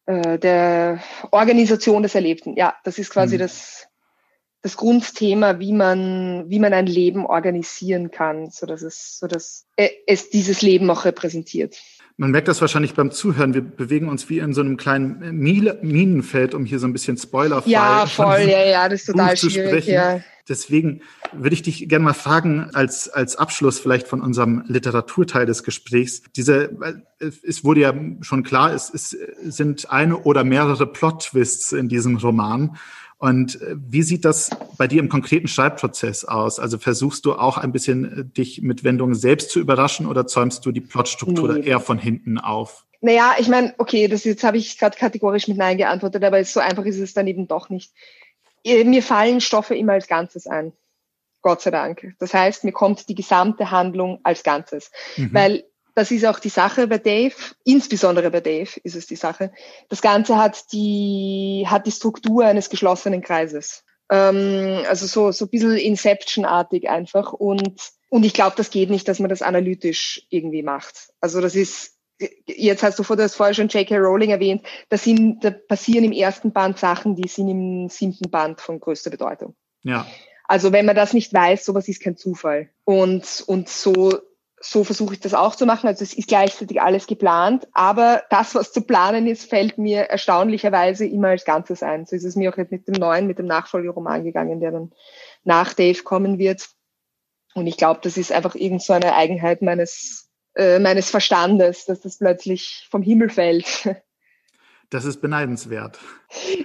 äh, der Organisation des Erlebten. Ja, das ist quasi mhm. das das Grundthema, wie man, wie man ein Leben organisieren kann, so dass es, so dass es dieses Leben auch repräsentiert. Man merkt das wahrscheinlich beim Zuhören. Wir bewegen uns wie in so einem kleinen Minenfeld, um hier so ein bisschen spoilerfrei Ja, voll, ja, ja, das ist total schwierig. Ja. Deswegen würde ich dich gerne mal fragen, als, als Abschluss vielleicht von unserem Literaturteil des Gesprächs. Diese, es wurde ja schon klar, es, es sind eine oder mehrere Plot-Twists in diesem Roman. Und äh, wie sieht das bei dir im konkreten Schreibprozess aus? Also versuchst du auch ein bisschen äh, dich mit Wendungen selbst zu überraschen oder zäumst du die Plotstruktur nee. eher von hinten auf? Naja, ich meine, okay, das jetzt habe ich gerade kategorisch mit Nein geantwortet, aber so einfach ist es dann eben doch nicht. Äh, mir fallen Stoffe immer als Ganzes ein. Gott sei Dank. Das heißt, mir kommt die gesamte Handlung als Ganzes. Mhm. Weil das ist auch die Sache bei Dave, insbesondere bei Dave ist es die Sache. Das Ganze hat die, hat die Struktur eines geschlossenen Kreises. Ähm, also so, so ein bisschen Inception-artig einfach. Und, und ich glaube, das geht nicht, dass man das analytisch irgendwie macht. Also das ist, jetzt hast du vor, das vorher schon J.K. Rowling erwähnt, da, sind, da passieren im ersten Band Sachen, die sind im siebten Band von größter Bedeutung. Ja. Also wenn man das nicht weiß, sowas ist kein Zufall. Und, und so so versuche ich das auch zu machen. Also es ist gleichzeitig alles geplant, aber das, was zu planen ist, fällt mir erstaunlicherweise immer als Ganzes ein. So ist es mir auch jetzt mit dem neuen, mit dem Nachfolgeroman gegangen, der dann nach Dave kommen wird. Und ich glaube, das ist einfach irgend so eine Eigenheit meines, äh, meines Verstandes, dass das plötzlich vom Himmel fällt. Das ist beneidenswert.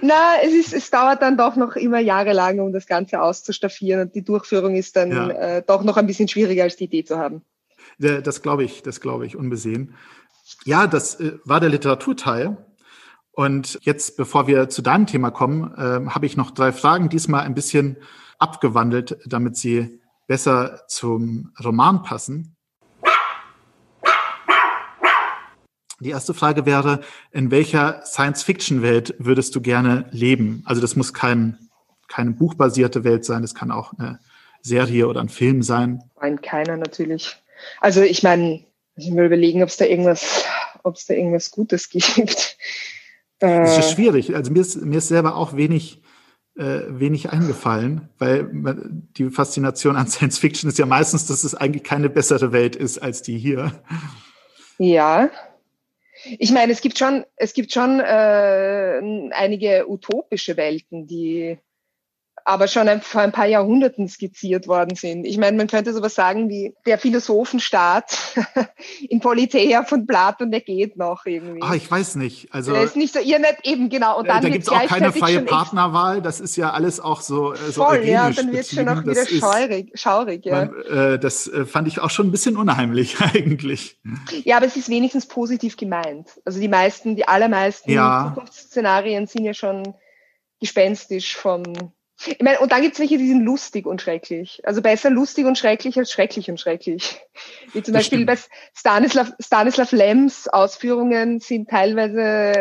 Na, es ist, es dauert dann doch noch immer jahrelang, um das Ganze auszustaffieren und die Durchführung ist dann ja. äh, doch noch ein bisschen schwieriger als die Idee zu haben. Das glaube ich, das glaube ich unbesehen. Ja, das äh, war der Literaturteil. Und jetzt, bevor wir zu deinem Thema kommen, äh, habe ich noch drei Fragen, diesmal ein bisschen abgewandelt, damit sie besser zum Roman passen. Die erste Frage wäre, in welcher Science-Fiction-Welt würdest du gerne leben? Also das muss kein, keine buchbasierte Welt sein, das kann auch eine Serie oder ein Film sein. Nein, keiner natürlich. Also ich meine, ich will überlegen, ob es da irgendwas, ob es da irgendwas Gutes gibt. Das ist äh, schwierig. Also mir ist, mir ist selber auch wenig, äh, wenig eingefallen, weil die Faszination an Science Fiction ist ja meistens, dass es eigentlich keine bessere Welt ist als die hier. Ja. Ich meine, es gibt schon, es gibt schon äh, einige utopische Welten, die aber schon ein, vor ein paar Jahrhunderten skizziert worden sind. Ich meine, man könnte sowas sagen wie der Philosophenstaat in Politeia von Platon, der geht noch irgendwie. Ah, ich weiß nicht. Also der ist nicht so, ihr nicht eben genau. Und dann da gibt es auch keine freie Partnerwahl. Das ist ja alles auch so, äh, so Voll, ja, dann wird es schon auch wieder schaurig, schaurig ja. Man, äh, das äh, fand ich auch schon ein bisschen unheimlich eigentlich. Ja, aber es ist wenigstens positiv gemeint. Also die meisten, die allermeisten ja. Zukunftsszenarien sind ja schon gespenstisch vom ich meine, und dann gibt's welche, die sind lustig und schrecklich. Also besser lustig und schrecklich als schrecklich und schrecklich. Wie zum das Beispiel stimmt. bei Stanislav, Stanislav Lems Ausführungen sind teilweise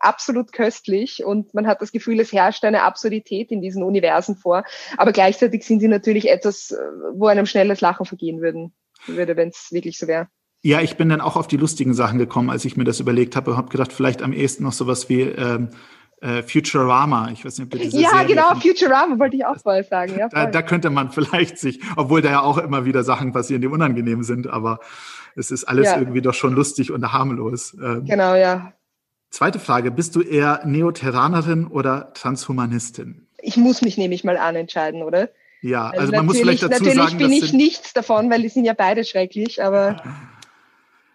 absolut köstlich und man hat das Gefühl, es herrscht eine Absurdität in diesen Universen vor. Aber gleichzeitig sind sie natürlich etwas, wo einem schnelles Lachen vergehen würden. würde, wenn es wirklich so wäre. Ja, ich bin dann auch auf die lustigen Sachen gekommen, als ich mir das überlegt habe und habe gedacht, vielleicht am ehesten noch sowas wie ähm, äh, Futurama. Ich weiß nicht, ob ihr diese Ja, Serie genau, von, Futurama wollte ich auch voll sagen. Ja. Da, da, könnte man vielleicht sich, obwohl da ja auch immer wieder Sachen passieren, die unangenehm sind, aber es ist alles ja. irgendwie doch schon lustig und harmlos. Ähm, genau, ja. Zweite Frage, bist du eher Neoterranerin oder Transhumanistin? Ich muss mich nämlich mal anentscheiden, oder? Ja, also, also man muss vielleicht dazu natürlich sagen, natürlich bin ich nichts davon, weil die sind ja beide schrecklich, aber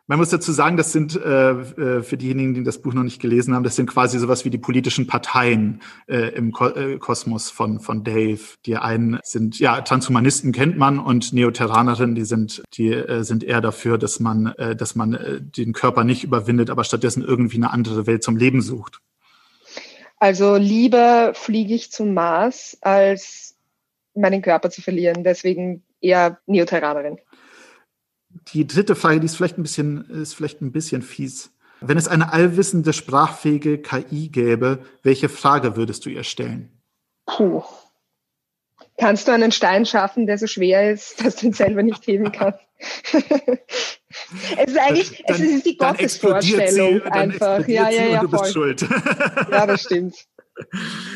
Man muss dazu sagen, das sind äh, äh, für diejenigen, die das Buch noch nicht gelesen haben, das sind quasi sowas wie die politischen Parteien äh, im Ko äh, Kosmos von von Dave. Die einen sind ja Transhumanisten kennt man und Neoterranerinnen, die sind die äh, sind eher dafür, dass man äh, dass man den Körper nicht überwindet, aber stattdessen irgendwie eine andere Welt zum Leben sucht. Also lieber fliege ich zum Mars, als meinen Körper zu verlieren. Deswegen eher Neoterranerin. Die dritte Frage, die ist vielleicht ein bisschen, ist vielleicht ein bisschen fies. Wenn es eine allwissende, sprachfähige KI gäbe, welche Frage würdest du ihr stellen? Puh. Kannst du einen Stein schaffen, der so schwer ist, dass du ihn selber nicht heben kannst? es ist eigentlich, dann, es ist die Gottesvorstellung einfach. Ja, ja, ja, du voll. bist schuld. ja, das stimmt.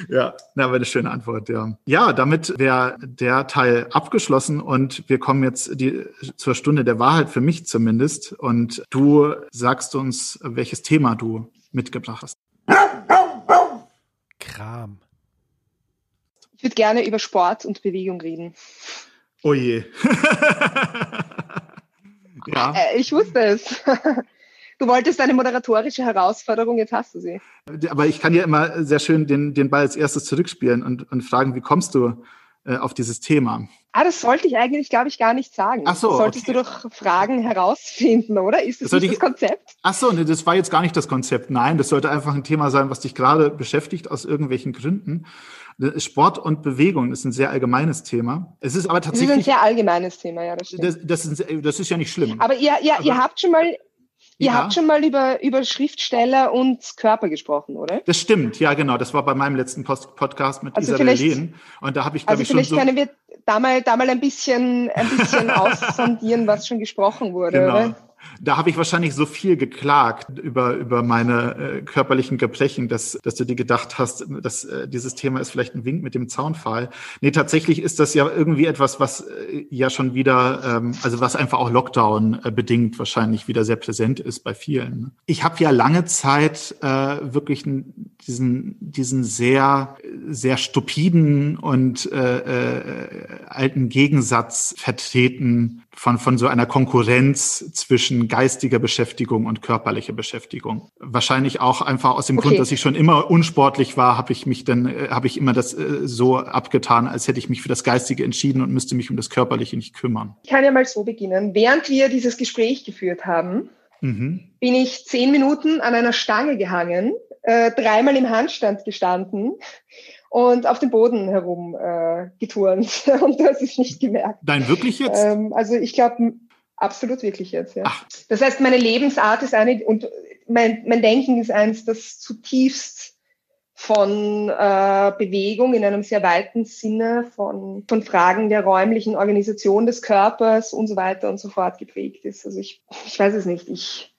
Ja, na, eine schöne Antwort, ja. Ja, damit wäre der Teil abgeschlossen und wir kommen jetzt die, zur Stunde der Wahrheit für mich zumindest. Und du sagst uns, welches Thema du mitgebracht hast. Kram. Ich würde gerne über Sport und Bewegung reden. Oh je. ja. Äh, ich wusste es. Du wolltest eine moderatorische Herausforderung, jetzt hast du sie. Aber ich kann ja immer sehr schön den, den Ball als erstes zurückspielen und, und fragen, wie kommst du äh, auf dieses Thema? Ah, das sollte ich eigentlich, glaube ich, gar nicht sagen. Ach so. Das solltest okay. du doch Fragen herausfinden, oder? Ist das, das nicht ich, das Konzept? Ach so, nee, das war jetzt gar nicht das Konzept. Nein, das sollte einfach ein Thema sein, was dich gerade beschäftigt aus irgendwelchen Gründen. Sport und Bewegung ist ein sehr allgemeines Thema. Es ist aber tatsächlich. Das ist ein sehr allgemeines Thema, ja, das stimmt. Das, das, ist, das ist ja nicht schlimm. Aber ihr, ihr, aber, ihr habt schon mal Ihr ja. habt schon mal über, über Schriftsteller und Körper gesprochen, oder? Das stimmt, ja, genau. Das war bei meinem letzten Post Podcast mit also Isabel Lehn. Und da habe ich, glaube also ich, schon vielleicht so können wir da mal, da mal ein bisschen, ein bisschen aussondieren, was schon gesprochen wurde, genau. oder? Da habe ich wahrscheinlich so viel geklagt über, über meine äh, körperlichen Gebrechen, dass, dass du dir gedacht hast, dass äh, dieses Thema ist vielleicht ein Wink mit dem Zaunpfahl. Nee, tatsächlich ist das ja irgendwie etwas, was äh, ja schon wieder, ähm, also was einfach auch Lockdown äh, bedingt wahrscheinlich wieder sehr präsent ist bei vielen. Ich habe ja lange Zeit äh, wirklich diesen, diesen sehr, sehr stupiden und äh, äh, alten Gegensatz vertreten von, von so einer Konkurrenz zwischen geistiger Beschäftigung und körperlicher Beschäftigung. Wahrscheinlich auch einfach aus dem okay. Grund, dass ich schon immer unsportlich war, habe ich mich dann, äh, habe ich immer das äh, so abgetan, als hätte ich mich für das Geistige entschieden und müsste mich um das Körperliche nicht kümmern. Ich kann ja mal so beginnen. Während wir dieses Gespräch geführt haben, mhm. bin ich zehn Minuten an einer Stange gehangen, äh, dreimal im Handstand gestanden und auf dem Boden herum äh, geturnt. und das ist nicht gemerkt. Nein, wirklich jetzt? Ähm, also ich glaube, absolut wirklich jetzt, ja. Ach. Das heißt, meine Lebensart ist eine, und mein, mein Denken ist eins, das zutiefst von äh, Bewegung in einem sehr weiten Sinne, von, von Fragen der räumlichen Organisation des Körpers und so weiter und so fort geprägt ist. Also ich, ich weiß es nicht. Ich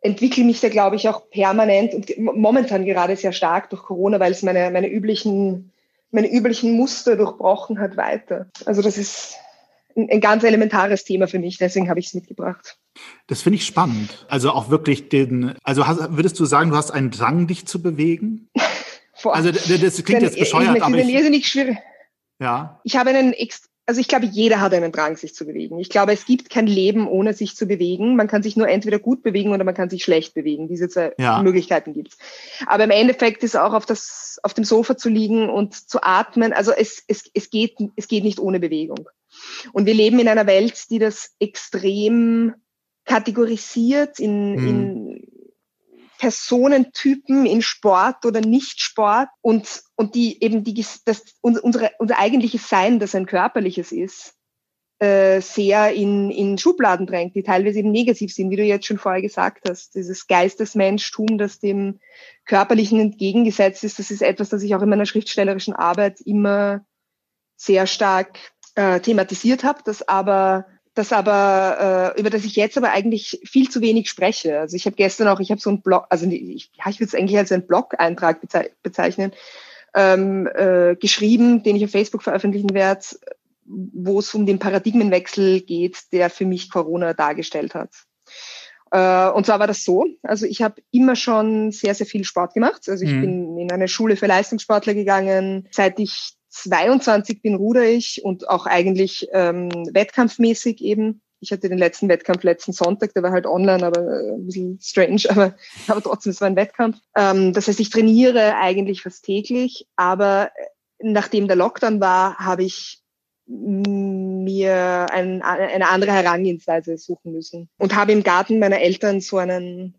entwickle mich da, glaube ich, auch permanent und momentan gerade sehr stark durch Corona, weil es meine, meine üblichen, meine üblichen Muster durchbrochen hat weiter. Also das ist ein, ein ganz elementares Thema für mich, deswegen habe ich es mitgebracht. Das finde ich spannend. Also auch wirklich den, also hast, würdest du sagen, du hast einen Drang, dich zu bewegen? also das, klingt jetzt bescheuert, ich, ich, aber ich, Ja. Ich habe einen also ich glaube, jeder hat einen Drang, sich zu bewegen. Ich glaube, es gibt kein Leben ohne sich zu bewegen. Man kann sich nur entweder gut bewegen oder man kann sich schlecht bewegen. Diese zwei ja. Möglichkeiten gibt's. Aber im Endeffekt ist auch auf das, auf dem Sofa zu liegen und zu atmen. Also es, es, es geht, es geht nicht ohne Bewegung. Und wir leben in einer Welt, die das extrem kategorisiert in, mhm. in Personentypen in Sport oder Nicht-Sport und, und die eben die, das, unsere, unser eigentliches Sein, das ein körperliches ist, äh, sehr in, in Schubladen drängt, die teilweise eben negativ sind, wie du jetzt schon vorher gesagt hast. Dieses Geistesmenschtum, das dem Körperlichen entgegengesetzt ist, das ist etwas, das ich auch in meiner schriftstellerischen Arbeit immer sehr stark äh, thematisiert habe, das aber das aber, äh, über das ich jetzt aber eigentlich viel zu wenig spreche. Also ich habe gestern auch, ich habe so einen Blog, also ich, ja, ich würde es eigentlich als einen Blog-Eintrag bezeichnen, ähm, äh, geschrieben, den ich auf Facebook veröffentlichen werde, wo es um den Paradigmenwechsel geht, der für mich Corona dargestellt hat. Äh, und zwar war das so, also ich habe immer schon sehr, sehr viel Sport gemacht. Also ich mhm. bin in eine Schule für Leistungssportler gegangen. Seit ich 22 bin, ruder ich und auch eigentlich ähm, wettkampfmäßig eben. Ich hatte den letzten Wettkampf letzten Sonntag, der war halt online, aber äh, ein bisschen strange, aber, aber trotzdem, es war ein Wettkampf. Ähm, das heißt, ich trainiere eigentlich fast täglich, aber nachdem der Lockdown war, habe ich mir ein, eine andere Herangehensweise suchen müssen und habe im Garten meiner Eltern so einen,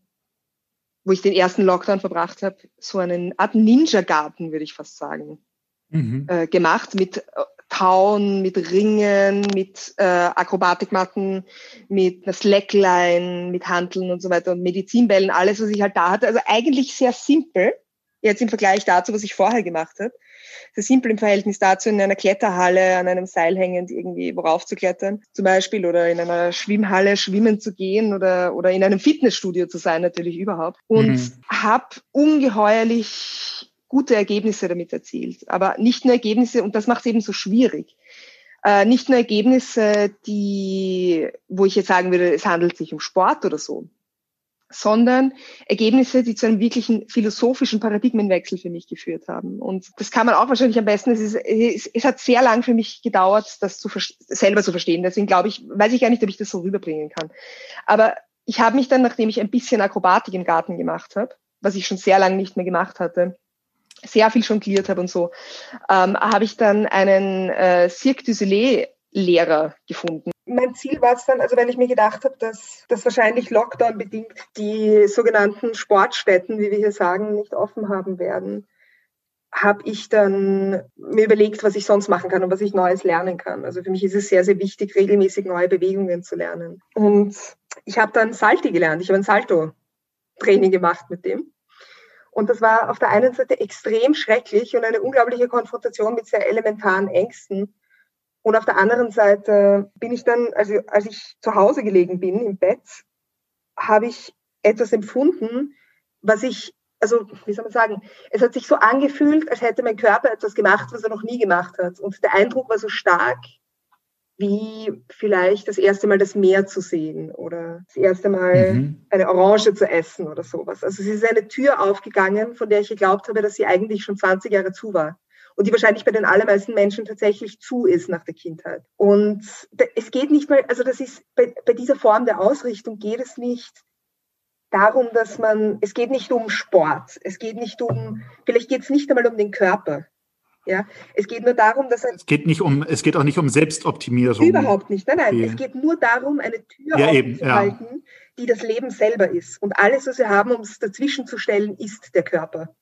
wo ich den ersten Lockdown verbracht habe, so einen Art Ninja-Garten, würde ich fast sagen, mhm. äh, gemacht mit äh, Tauen, mit Ringen, mit äh, Akrobatikmatten, mit einer Slackline, mit Handeln und so weiter und Medizinbällen, alles, was ich halt da hatte. Also eigentlich sehr simpel, jetzt im Vergleich dazu, was ich vorher gemacht habe sehr simpel im Verhältnis dazu, in einer Kletterhalle an einem Seil hängend irgendwie worauf zu klettern, zum Beispiel, oder in einer Schwimmhalle schwimmen zu gehen oder, oder in einem Fitnessstudio zu sein, natürlich überhaupt. Und mhm. habe ungeheuerlich gute Ergebnisse damit erzielt. Aber nicht nur Ergebnisse, und das macht es eben so schwierig. Äh, nicht nur Ergebnisse, die, wo ich jetzt sagen würde, es handelt sich um Sport oder so, sondern Ergebnisse, die zu einem wirklichen philosophischen Paradigmenwechsel für mich geführt haben. Und das kann man auch wahrscheinlich am besten. Es, ist, es, es hat sehr lang für mich gedauert, das zu selber zu verstehen. Deswegen glaube ich, weiß ich gar nicht, ob ich das so rüberbringen kann. Aber ich habe mich dann, nachdem ich ein bisschen Akrobatik im Garten gemacht habe, was ich schon sehr lange nicht mehr gemacht hatte, sehr viel jongliert habe und so, ähm, habe ich dann einen äh, Cirque du Soleil Lehrer gefunden. Mein Ziel war es dann, also wenn ich mir gedacht habe, dass das wahrscheinlich Lockdown bedingt die sogenannten Sportstätten, wie wir hier sagen, nicht offen haben werden, habe ich dann mir überlegt, was ich sonst machen kann und was ich Neues lernen kann. Also für mich ist es sehr, sehr wichtig, regelmäßig neue Bewegungen zu lernen. Und ich habe dann Salti gelernt. Ich habe ein Salto-Training gemacht mit dem. Und das war auf der einen Seite extrem schrecklich und eine unglaubliche Konfrontation mit sehr elementaren Ängsten. Und auf der anderen Seite bin ich dann, also als ich zu Hause gelegen bin im Bett, habe ich etwas empfunden, was ich, also wie soll man sagen, es hat sich so angefühlt, als hätte mein Körper etwas gemacht, was er noch nie gemacht hat. Und der Eindruck war so stark, wie vielleicht das erste Mal das Meer zu sehen oder das erste Mal mhm. eine Orange zu essen oder sowas. Also es ist eine Tür aufgegangen, von der ich geglaubt habe, dass sie eigentlich schon 20 Jahre zu war und die wahrscheinlich bei den allermeisten Menschen tatsächlich zu ist nach der Kindheit. Und es geht nicht mal, also das ist bei, bei dieser Form der Ausrichtung geht es nicht darum, dass man, es geht nicht um Sport, es geht nicht um, vielleicht geht es nicht einmal um den Körper. Ja, es geht nur darum, dass es geht nicht um, es geht auch nicht um Selbstoptimierung. Überhaupt nicht. Nein, nein. Die, es geht nur darum, eine Tür ja, aufzuhalten, ja. die das Leben selber ist. Und alles, was wir haben, um es dazwischen zu stellen, ist der Körper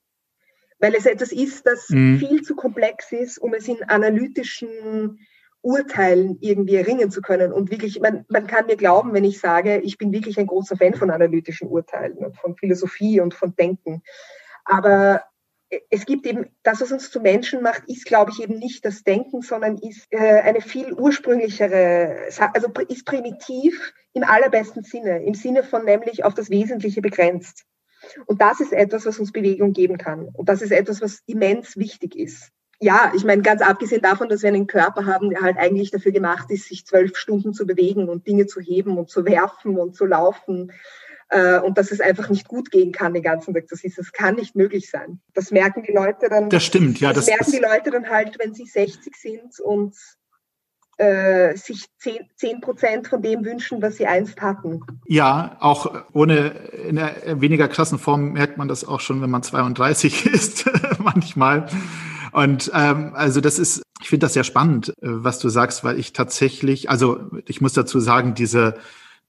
weil es etwas ist, das mhm. viel zu komplex ist, um es in analytischen Urteilen irgendwie erringen zu können. Und wirklich, man, man kann mir glauben, wenn ich sage, ich bin wirklich ein großer Fan von analytischen Urteilen und von Philosophie und von Denken. Aber es gibt eben, das, was uns zu Menschen macht, ist, glaube ich, eben nicht das Denken, sondern ist äh, eine viel ursprünglichere, also ist primitiv im allerbesten Sinne, im Sinne von nämlich auf das Wesentliche begrenzt. Und das ist etwas, was uns Bewegung geben kann. Und das ist etwas, was immens wichtig ist. Ja, ich meine, ganz abgesehen davon, dass wir einen Körper haben, der halt eigentlich dafür gemacht ist, sich zwölf Stunden zu bewegen und Dinge zu heben und zu werfen und zu laufen. Äh, und dass es einfach nicht gut gehen kann den ganzen Tag. Das ist, das kann nicht möglich sein. Das merken die Leute dann. Das stimmt, ja. Das, das merken die Leute dann halt, wenn sie 60 sind und äh, sich zehn Prozent von dem wünschen, was sie einst hatten. Ja, auch ohne in einer weniger krassen Form merkt man das auch schon, wenn man 32 ist, manchmal. Und ähm, also das ist, ich finde das sehr spannend, äh, was du sagst, weil ich tatsächlich, also ich muss dazu sagen, diese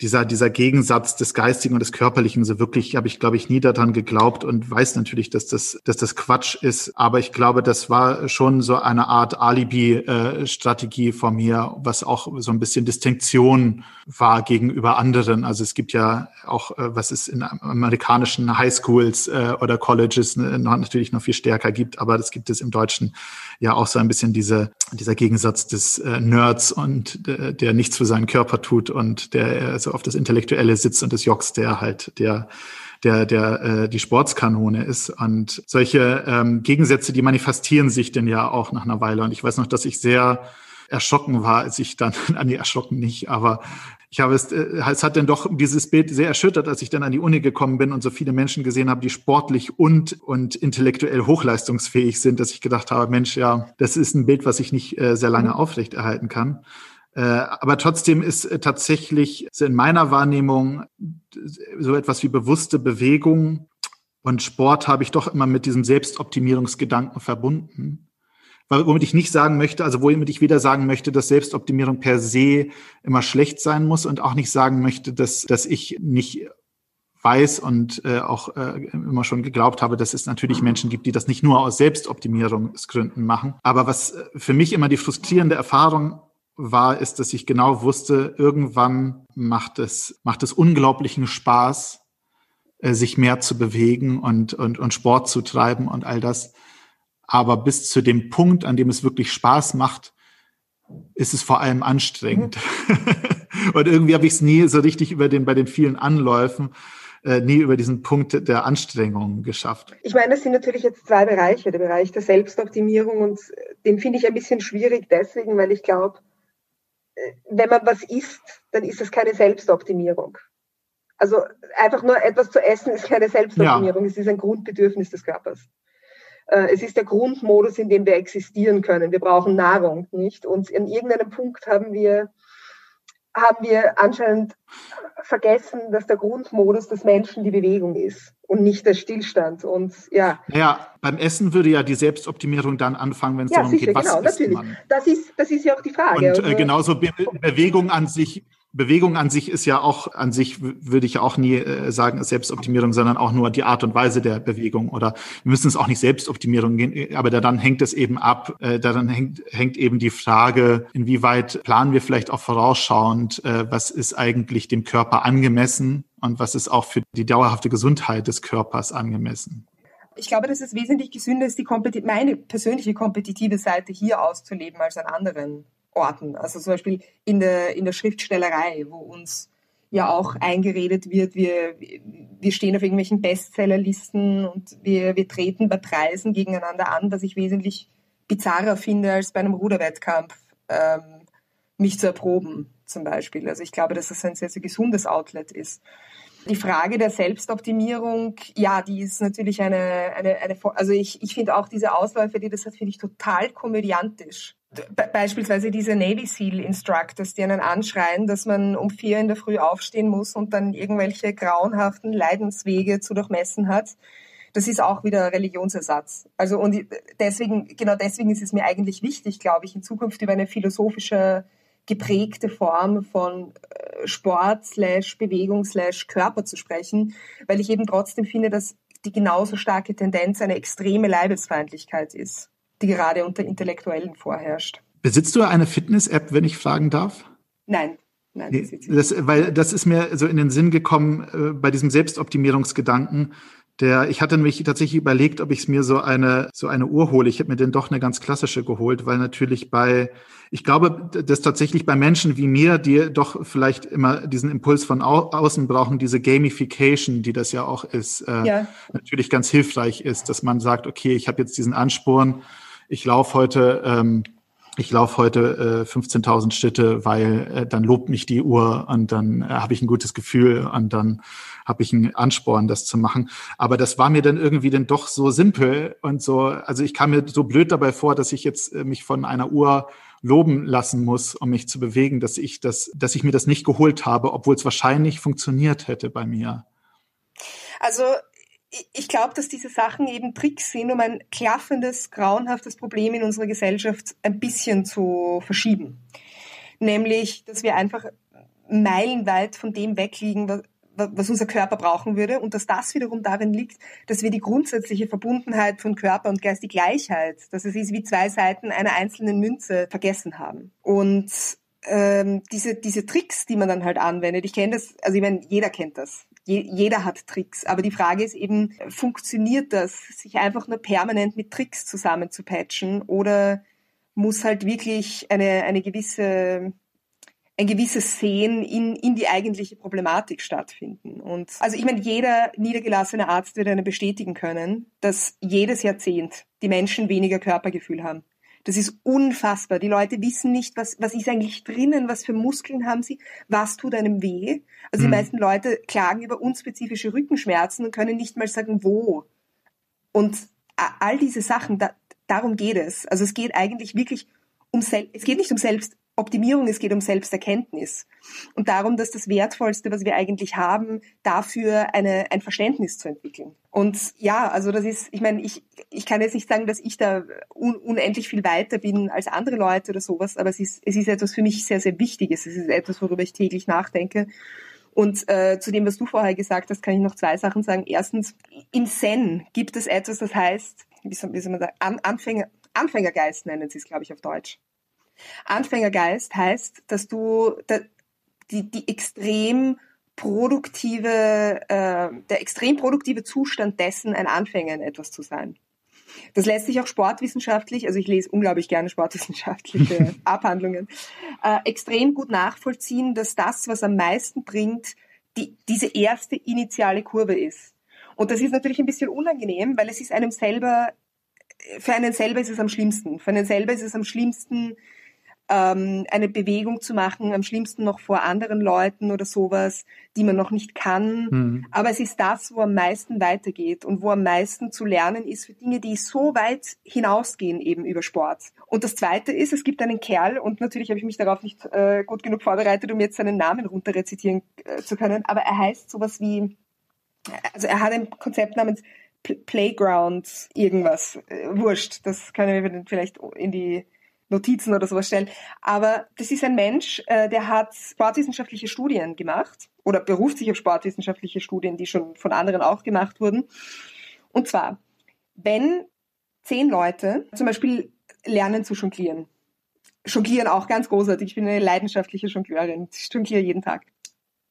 dieser, dieser Gegensatz des Geistigen und des Körperlichen, so wirklich habe ich, glaube ich, nie daran geglaubt und weiß natürlich, dass das, dass das Quatsch ist. Aber ich glaube, das war schon so eine Art Alibi-Strategie von mir, was auch so ein bisschen Distinktion war gegenüber anderen. Also es gibt ja auch, äh, was es in amerikanischen Highschools äh, oder Colleges natürlich noch viel stärker gibt, aber das gibt es im Deutschen ja auch so ein bisschen diese, dieser Gegensatz des äh, Nerds und der, der nichts für seinen Körper tut und der äh, so auf das Intellektuelle sitzt und des Jocks, der halt der der der äh, die Sportskanone ist. Und solche ähm, Gegensätze, die manifestieren sich denn ja auch nach einer Weile. Und ich weiß noch, dass ich sehr erschrocken war, als ich dann, nee, erschrocken nicht, aber ich habe es, äh, es hat dann doch dieses Bild sehr erschüttert, als ich dann an die Uni gekommen bin und so viele Menschen gesehen habe, die sportlich und, und intellektuell hochleistungsfähig sind, dass ich gedacht habe, Mensch, ja, das ist ein Bild, was ich nicht äh, sehr lange mhm. aufrechterhalten kann. Äh, aber trotzdem ist tatsächlich in meiner Wahrnehmung so etwas wie bewusste Bewegung und Sport habe ich doch immer mit diesem Selbstoptimierungsgedanken verbunden womit ich nicht sagen möchte, also womit ich weder sagen möchte, dass Selbstoptimierung per se immer schlecht sein muss und auch nicht sagen möchte, dass, dass ich nicht weiß und äh, auch äh, immer schon geglaubt habe, dass es natürlich Menschen gibt, die das nicht nur aus Selbstoptimierungsgründen machen. Aber was äh, für mich immer die frustrierende Erfahrung war, ist, dass ich genau wusste, irgendwann macht es, macht es unglaublichen Spaß, äh, sich mehr zu bewegen und, und, und Sport zu treiben und all das. Aber bis zu dem Punkt, an dem es wirklich Spaß macht, ist es vor allem anstrengend. Mhm. und irgendwie habe ich es nie so richtig über den, bei den vielen Anläufen, äh, nie über diesen Punkt der Anstrengung geschafft. Ich meine, das sind natürlich jetzt zwei Bereiche. Der Bereich der Selbstoptimierung und den finde ich ein bisschen schwierig deswegen, weil ich glaube, äh, wenn man was isst, dann ist das keine Selbstoptimierung. Also einfach nur etwas zu essen ist keine Selbstoptimierung, ja. es ist ein Grundbedürfnis des Körpers. Äh, es ist der Grundmodus, in dem wir existieren können. Wir brauchen Nahrung, nicht? Und in irgendeinem Punkt haben wir, haben wir anscheinend vergessen, dass der Grundmodus des Menschen die Bewegung ist und nicht der Stillstand. Und ja. Ja, beim Essen würde ja die Selbstoptimierung dann anfangen, wenn es ja, darum sicher, geht, was genau, natürlich. Man? Das ist, das ist ja auch die Frage. Und äh, genauso Be Bewegung an sich Bewegung an sich ist ja auch, an sich würde ich ja auch nie äh, sagen, ist Selbstoptimierung, sondern auch nur die Art und Weise der Bewegung. Oder wir müssen es auch nicht Selbstoptimierung gehen, aber daran hängt es eben ab, äh, daran hängt, hängt eben die Frage, inwieweit planen wir vielleicht auch vorausschauend, äh, was ist eigentlich dem Körper angemessen und was ist auch für die dauerhafte Gesundheit des Körpers angemessen. Ich glaube, dass es wesentlich gesünder ist, die meine persönliche kompetitive Seite hier auszuleben als an anderen Orten. Also zum Beispiel in der, in der Schriftstellerei, wo uns ja auch eingeredet wird, wir, wir stehen auf irgendwelchen Bestsellerlisten und wir, wir treten bei Preisen gegeneinander an, was ich wesentlich bizarrer finde, als bei einem Ruderwettkampf ähm, mich zu erproben, zum Beispiel. Also ich glaube, dass das ein sehr, sehr gesundes Outlet ist. Die Frage der Selbstoptimierung, ja, die ist natürlich eine, eine, eine also ich, ich finde auch diese Ausläufe, die das hat, finde ich total komödiantisch beispielsweise diese Navy SEAL Instructors, die einen anschreien, dass man um vier in der Früh aufstehen muss und dann irgendwelche grauenhaften Leidenswege zu durchmessen hat. Das ist auch wieder Religionsersatz. Also und deswegen, genau deswegen ist es mir eigentlich wichtig, glaube ich, in Zukunft über eine philosophische geprägte Form von äh, Sport slash Bewegung slash Körper zu sprechen, weil ich eben trotzdem finde, dass die genauso starke Tendenz eine extreme Leibesfeindlichkeit ist die gerade unter Intellektuellen vorherrscht. Besitzt du eine Fitness-App, wenn ich fragen darf? Nein. Nein, nee, das, weil das ist mir so in den Sinn gekommen äh, bei diesem Selbstoptimierungsgedanken. Der, ich hatte nämlich tatsächlich überlegt, ob ich es mir so eine so eine Uhr hole. Ich habe mir denn doch eine ganz klassische geholt, weil natürlich bei, ich glaube, dass tatsächlich bei Menschen wie mir, die doch vielleicht immer diesen Impuls von au außen brauchen, diese Gamification, die das ja auch ist, äh, ja. natürlich ganz hilfreich ist, dass man sagt, okay, ich habe jetzt diesen Ansporn ich laufe heute, ähm, ich laufe heute äh, 15.000 Schritte, weil äh, dann lobt mich die Uhr und dann äh, habe ich ein gutes Gefühl und dann habe ich einen Ansporn, das zu machen. Aber das war mir dann irgendwie dann doch so simpel und so, also ich kam mir so blöd dabei vor, dass ich jetzt äh, mich von einer Uhr loben lassen muss, um mich zu bewegen, dass ich das, dass ich mir das nicht geholt habe, obwohl es wahrscheinlich funktioniert hätte bei mir. Also ich glaube, dass diese Sachen eben Tricks sind, um ein klaffendes, grauenhaftes Problem in unserer Gesellschaft ein bisschen zu verschieben. Nämlich, dass wir einfach meilenweit von dem wegliegen, was unser Körper brauchen würde und dass das wiederum darin liegt, dass wir die grundsätzliche Verbundenheit von Körper und Geist, die Gleichheit, dass es ist wie zwei Seiten einer einzelnen Münze, vergessen haben. Und ähm, diese, diese Tricks, die man dann halt anwendet, ich kenne das, also ich meine, jeder kennt das jeder hat Tricks. Aber die Frage ist eben, funktioniert das, sich einfach nur permanent mit Tricks zusammen zu patchen oder muss halt wirklich eine, eine gewisse ein gewisses Sehen in, in die eigentliche Problematik stattfinden. Und also ich meine, jeder niedergelassene Arzt wird einem bestätigen können, dass jedes Jahrzehnt die Menschen weniger Körpergefühl haben. Das ist unfassbar. Die Leute wissen nicht, was, was ist eigentlich drinnen, was für Muskeln haben sie, was tut einem weh. Also mhm. die meisten Leute klagen über unspezifische Rückenschmerzen und können nicht mal sagen, wo. Und all diese Sachen, da, darum geht es. Also es geht eigentlich wirklich um, es geht nicht um Selbst, Optimierung, es geht um Selbsterkenntnis und darum, dass das Wertvollste, was wir eigentlich haben, dafür eine, ein Verständnis zu entwickeln. Und ja, also das ist, ich meine, ich, ich kann jetzt nicht sagen, dass ich da un, unendlich viel weiter bin als andere Leute oder sowas, aber es ist, es ist etwas für mich sehr, sehr Wichtiges. Es ist etwas, worüber ich täglich nachdenke. Und äh, zu dem, was du vorher gesagt hast, kann ich noch zwei Sachen sagen. Erstens, im Zen gibt es etwas, das heißt, wie soll, wie soll man sagen, An Anfänger, Anfängergeist nennen sie es, glaube ich, auf Deutsch. Anfängergeist heißt, dass du die, die extrem produktive, äh, der extrem produktive Zustand dessen, ein Anfänger in etwas zu sein. Das lässt sich auch sportwissenschaftlich, also ich lese unglaublich gerne sportwissenschaftliche Abhandlungen, äh, extrem gut nachvollziehen, dass das, was am meisten bringt, die, diese erste initiale Kurve ist. Und das ist natürlich ein bisschen unangenehm, weil es ist einem selber, für einen selber ist es am schlimmsten. Für einen selber ist es am schlimmsten, ähm, eine Bewegung zu machen, am schlimmsten noch vor anderen Leuten oder sowas, die man noch nicht kann. Mhm. Aber es ist das, wo am meisten weitergeht und wo am meisten zu lernen ist für Dinge, die so weit hinausgehen eben über Sport. Und das Zweite ist, es gibt einen Kerl und natürlich habe ich mich darauf nicht äh, gut genug vorbereitet, um jetzt seinen Namen runterrezitieren äh, zu können, aber er heißt sowas wie, also er hat ein Konzept namens Playground irgendwas, äh, wurscht, das können wir vielleicht in die Notizen oder sowas stellen. Aber das ist ein Mensch, äh, der hat sportwissenschaftliche Studien gemacht oder beruft sich auf sportwissenschaftliche Studien, die schon von anderen auch gemacht wurden. Und zwar, wenn zehn Leute zum Beispiel lernen zu jonglieren, jonglieren auch ganz großartig, ich bin eine leidenschaftliche Jongleurin, ich jongliere jeden Tag.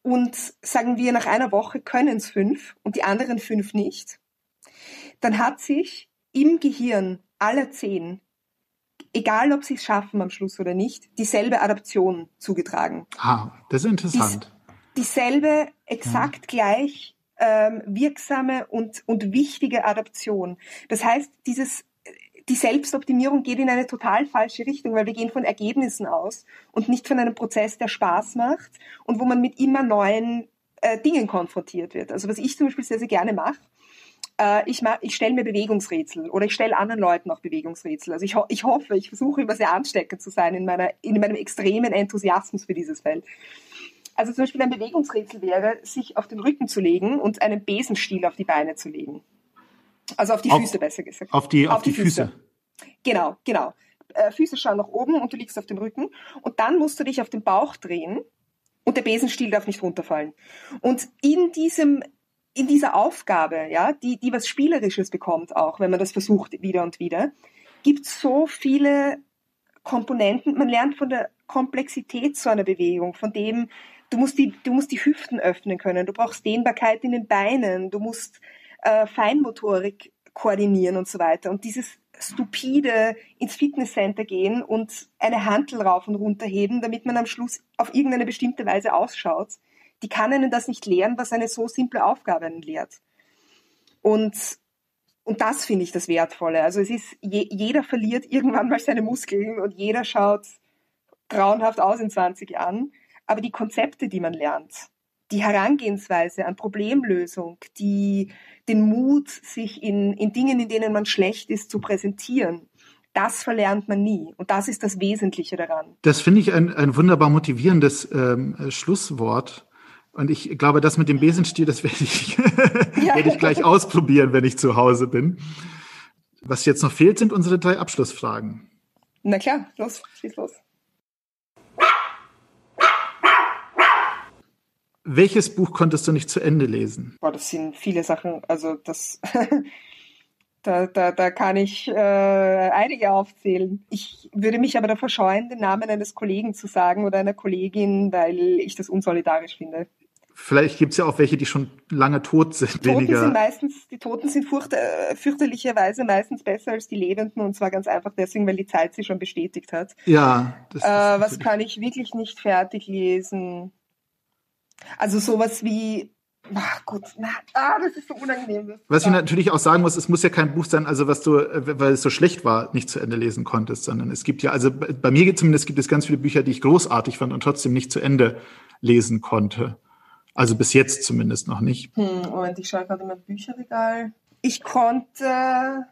Und sagen wir, nach einer Woche können es fünf und die anderen fünf nicht, dann hat sich im Gehirn aller zehn egal ob sie es schaffen am Schluss oder nicht, dieselbe Adaption zugetragen. Ah, das ist interessant. Dies, dieselbe, exakt ja. gleich ähm, wirksame und, und wichtige Adaption. Das heißt, dieses, die Selbstoptimierung geht in eine total falsche Richtung, weil wir gehen von Ergebnissen aus und nicht von einem Prozess, der Spaß macht und wo man mit immer neuen äh, Dingen konfrontiert wird. Also was ich zum Beispiel sehr, sehr gerne mache, äh, ich, ich stelle mir Bewegungsrätsel oder ich stelle anderen Leuten auch Bewegungsrätsel. Also ich, ho ich hoffe, ich versuche immer sehr ansteckend zu sein in, meiner, in meinem extremen Enthusiasmus für dieses Feld. Also zum Beispiel ein Bewegungsrätsel wäre, sich auf den Rücken zu legen und einen Besenstiel auf die Beine zu legen. Also auf die auf, Füße besser gesagt. Auf die, auf, auf die, die Füße. Füße. Genau, genau. Äh, Füße schauen nach oben und du liegst auf dem Rücken. Und dann musst du dich auf den Bauch drehen und der Besenstiel darf nicht runterfallen. Und in diesem in dieser Aufgabe, ja, die, die was Spielerisches bekommt auch, wenn man das versucht wieder und wieder, gibt so viele Komponenten. Man lernt von der Komplexität so einer Bewegung, von dem, du musst die, du musst die Hüften öffnen können, du brauchst Dehnbarkeit in den Beinen, du musst äh, Feinmotorik koordinieren und so weiter. Und dieses stupide ins Fitnesscenter gehen und eine Hantel rauf und runter heben, damit man am Schluss auf irgendeine bestimmte Weise ausschaut, die kann ihnen das nicht lehren, was eine so simple Aufgabe ihnen lehrt. Und, und das finde ich das Wertvolle. Also es ist, je, jeder verliert irgendwann mal seine Muskeln und jeder schaut grauenhaft aus in 20 Jahren. Aber die Konzepte, die man lernt, die Herangehensweise an Problemlösung, die, den Mut, sich in, in Dingen, in denen man schlecht ist, zu präsentieren, das verlernt man nie. Und das ist das Wesentliche daran. Das finde ich ein, ein wunderbar motivierendes ähm, Schlusswort. Und ich glaube, das mit dem Besenstiel, das werde ich, ja. werde ich gleich ausprobieren, wenn ich zu Hause bin. Was jetzt noch fehlt, sind unsere drei Abschlussfragen. Na klar, los, schieß los. Welches Buch konntest du nicht zu Ende lesen? Boah, das sind viele Sachen. Also das, da, da, da kann ich äh, einige aufzählen. Ich würde mich aber davor scheuen, den Namen eines Kollegen zu sagen oder einer Kollegin, weil ich das unsolidarisch finde. Vielleicht gibt's ja auch welche, die schon lange tot sind. Die Toten weniger. sind meistens, die Toten sind furcht, äh, fürchterlicherweise meistens besser als die Lebenden und zwar ganz einfach deswegen, weil die Zeit sie schon bestätigt hat. ja, das Äh, ist was kann ich wirklich nicht fertig lesen? Also sowas wie, ach Gott, na, ah, das ist so unangenehm. das Was ich natürlich auch sagen muss, es muss ja kein Buch sein, also was du, äh, weil es so schlecht war, nicht zu Ende lesen konntest, sondern es gibt ja, also bei mir zumindest gibt es ganz viele Bücher, die ich großartig fand und trotzdem nicht zu Ende lesen konnte. Also bis jetzt zumindest noch nicht. Hm, Moment, ich schaue gerade in mein Bücherregal. Ich konnte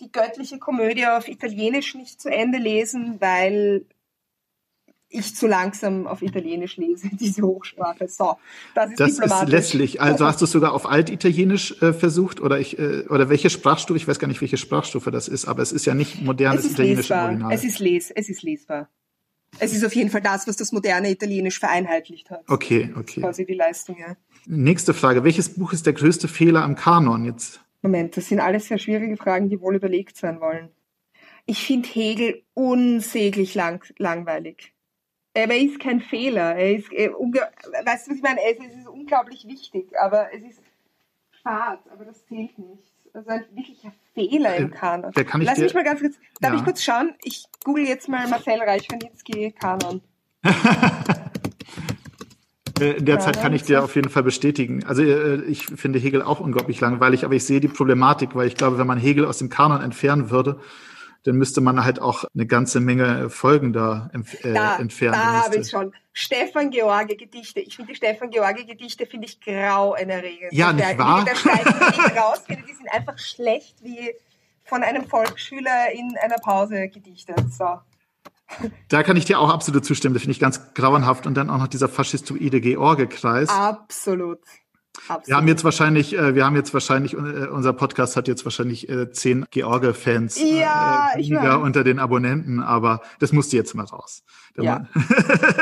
die göttliche Komödie auf Italienisch nicht zu Ende lesen, weil ich zu langsam auf Italienisch lese, diese Hochsprache. So, das ist Das ist diplomatisch. lässlich. Also hast du es sogar auf Altitalienisch äh, versucht oder ich äh, oder welche Sprachstufe? Ich weiß gar nicht, welche Sprachstufe das ist, aber es ist ja nicht modernes es ist Italienisch im lesbar. Original. Es ist, les es ist lesbar. Es ist auf jeden Fall das, was das moderne Italienisch vereinheitlicht hat. okay, okay. Quasi die Leistung, ja. Nächste Frage. Welches Buch ist der größte Fehler am Kanon jetzt? Moment, das sind alles sehr schwierige Fragen, die wohl überlegt sein wollen. Ich finde Hegel unsäglich lang langweilig. Aber er ist kein Fehler. Er ist, äh, unge- weißt du, was ich meine? Es, es ist unglaublich wichtig, aber es ist fad, aber das zählt nicht. Also ein wirklicher Fehler im Äh, Kanon. da kann ich Lass dir- mich mal ganz kurz, darf Ja. ich kurz schauen? Ich google jetzt mal Marcel Reich-Ranitzky Kanon. Äh, In der Ja, Zeit kann das ich dir ist- auf jeden Fall bestätigen. Also äh, ich finde Hegel auch unglaublich langweilig, aber ich sehe die Problematik, weil ich glaube, wenn man Hegel aus dem Kanon entfernen würde, dann müsste man halt auch eine ganze Menge Folgen da äh, Da, entfernen. da habe ich schon. Stefan George Gedichte. Ich finde die Stefan George Gedichte finde ich grauenerregend. Ja, Der- nicht wahr? Da die nicht raus, finde die sind einfach schlecht wie von einem Volksschüler in einer Pause gedichtet. So. Da kann ich dir auch absolut zustimmen. Das finde ich ganz grauenhaft. Und dann auch noch dieser faschistoide George-Kreis. Absolut. Absolut. Wir haben jetzt wahrscheinlich, äh, wir haben jetzt wahrscheinlich, äh, unser Podcast hat jetzt wahrscheinlich äh, zehn George-Fans Ja, äh, weniger unter den Abonnenten, aber das musste jetzt mal raus. Ja.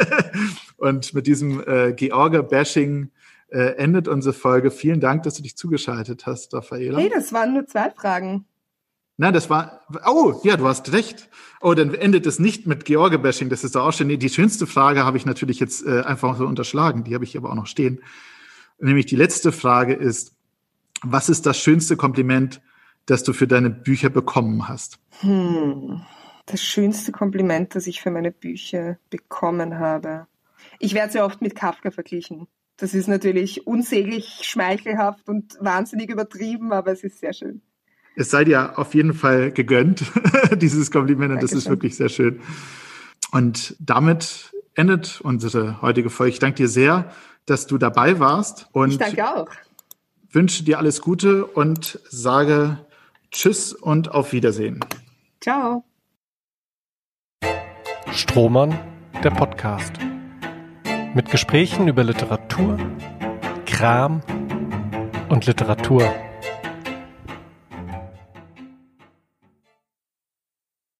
Und mit diesem äh, George-Bashing äh, endet unsere Folge. Vielen Dank, dass du dich zugeschaltet hast, Raffaela. hey, das waren nur zwei Fragen. Nein, das war. Oh, ja, du hast recht. Oh, dann endet es nicht mit George-Bashing. Das ist doch auch schon. Nee, die schönste Frage habe ich natürlich jetzt äh, einfach so unterschlagen. Die habe ich aber auch noch stehen. Nämlich die letzte Frage ist: Was ist das schönste Kompliment, das du für deine Bücher bekommen hast? Hm. Das schönste Kompliment, das ich für meine Bücher bekommen habe. Ich werde sehr oft mit Kafka verglichen. Das ist natürlich unsäglich schmeichelhaft und wahnsinnig übertrieben, aber es ist sehr schön. Es sei dir auf jeden Fall gegönnt, dieses Kompliment. Und das ist wirklich sehr schön. Und damit endet unsere heutige Folge. Ich danke dir sehr, dass du dabei warst. Und Ich danke auch. wünsche dir alles Gute und sage Tschüss und auf Wiedersehen. Ciao. Strohmann, der Podcast. Mit Gesprächen über Literatur, Kram und Literatur.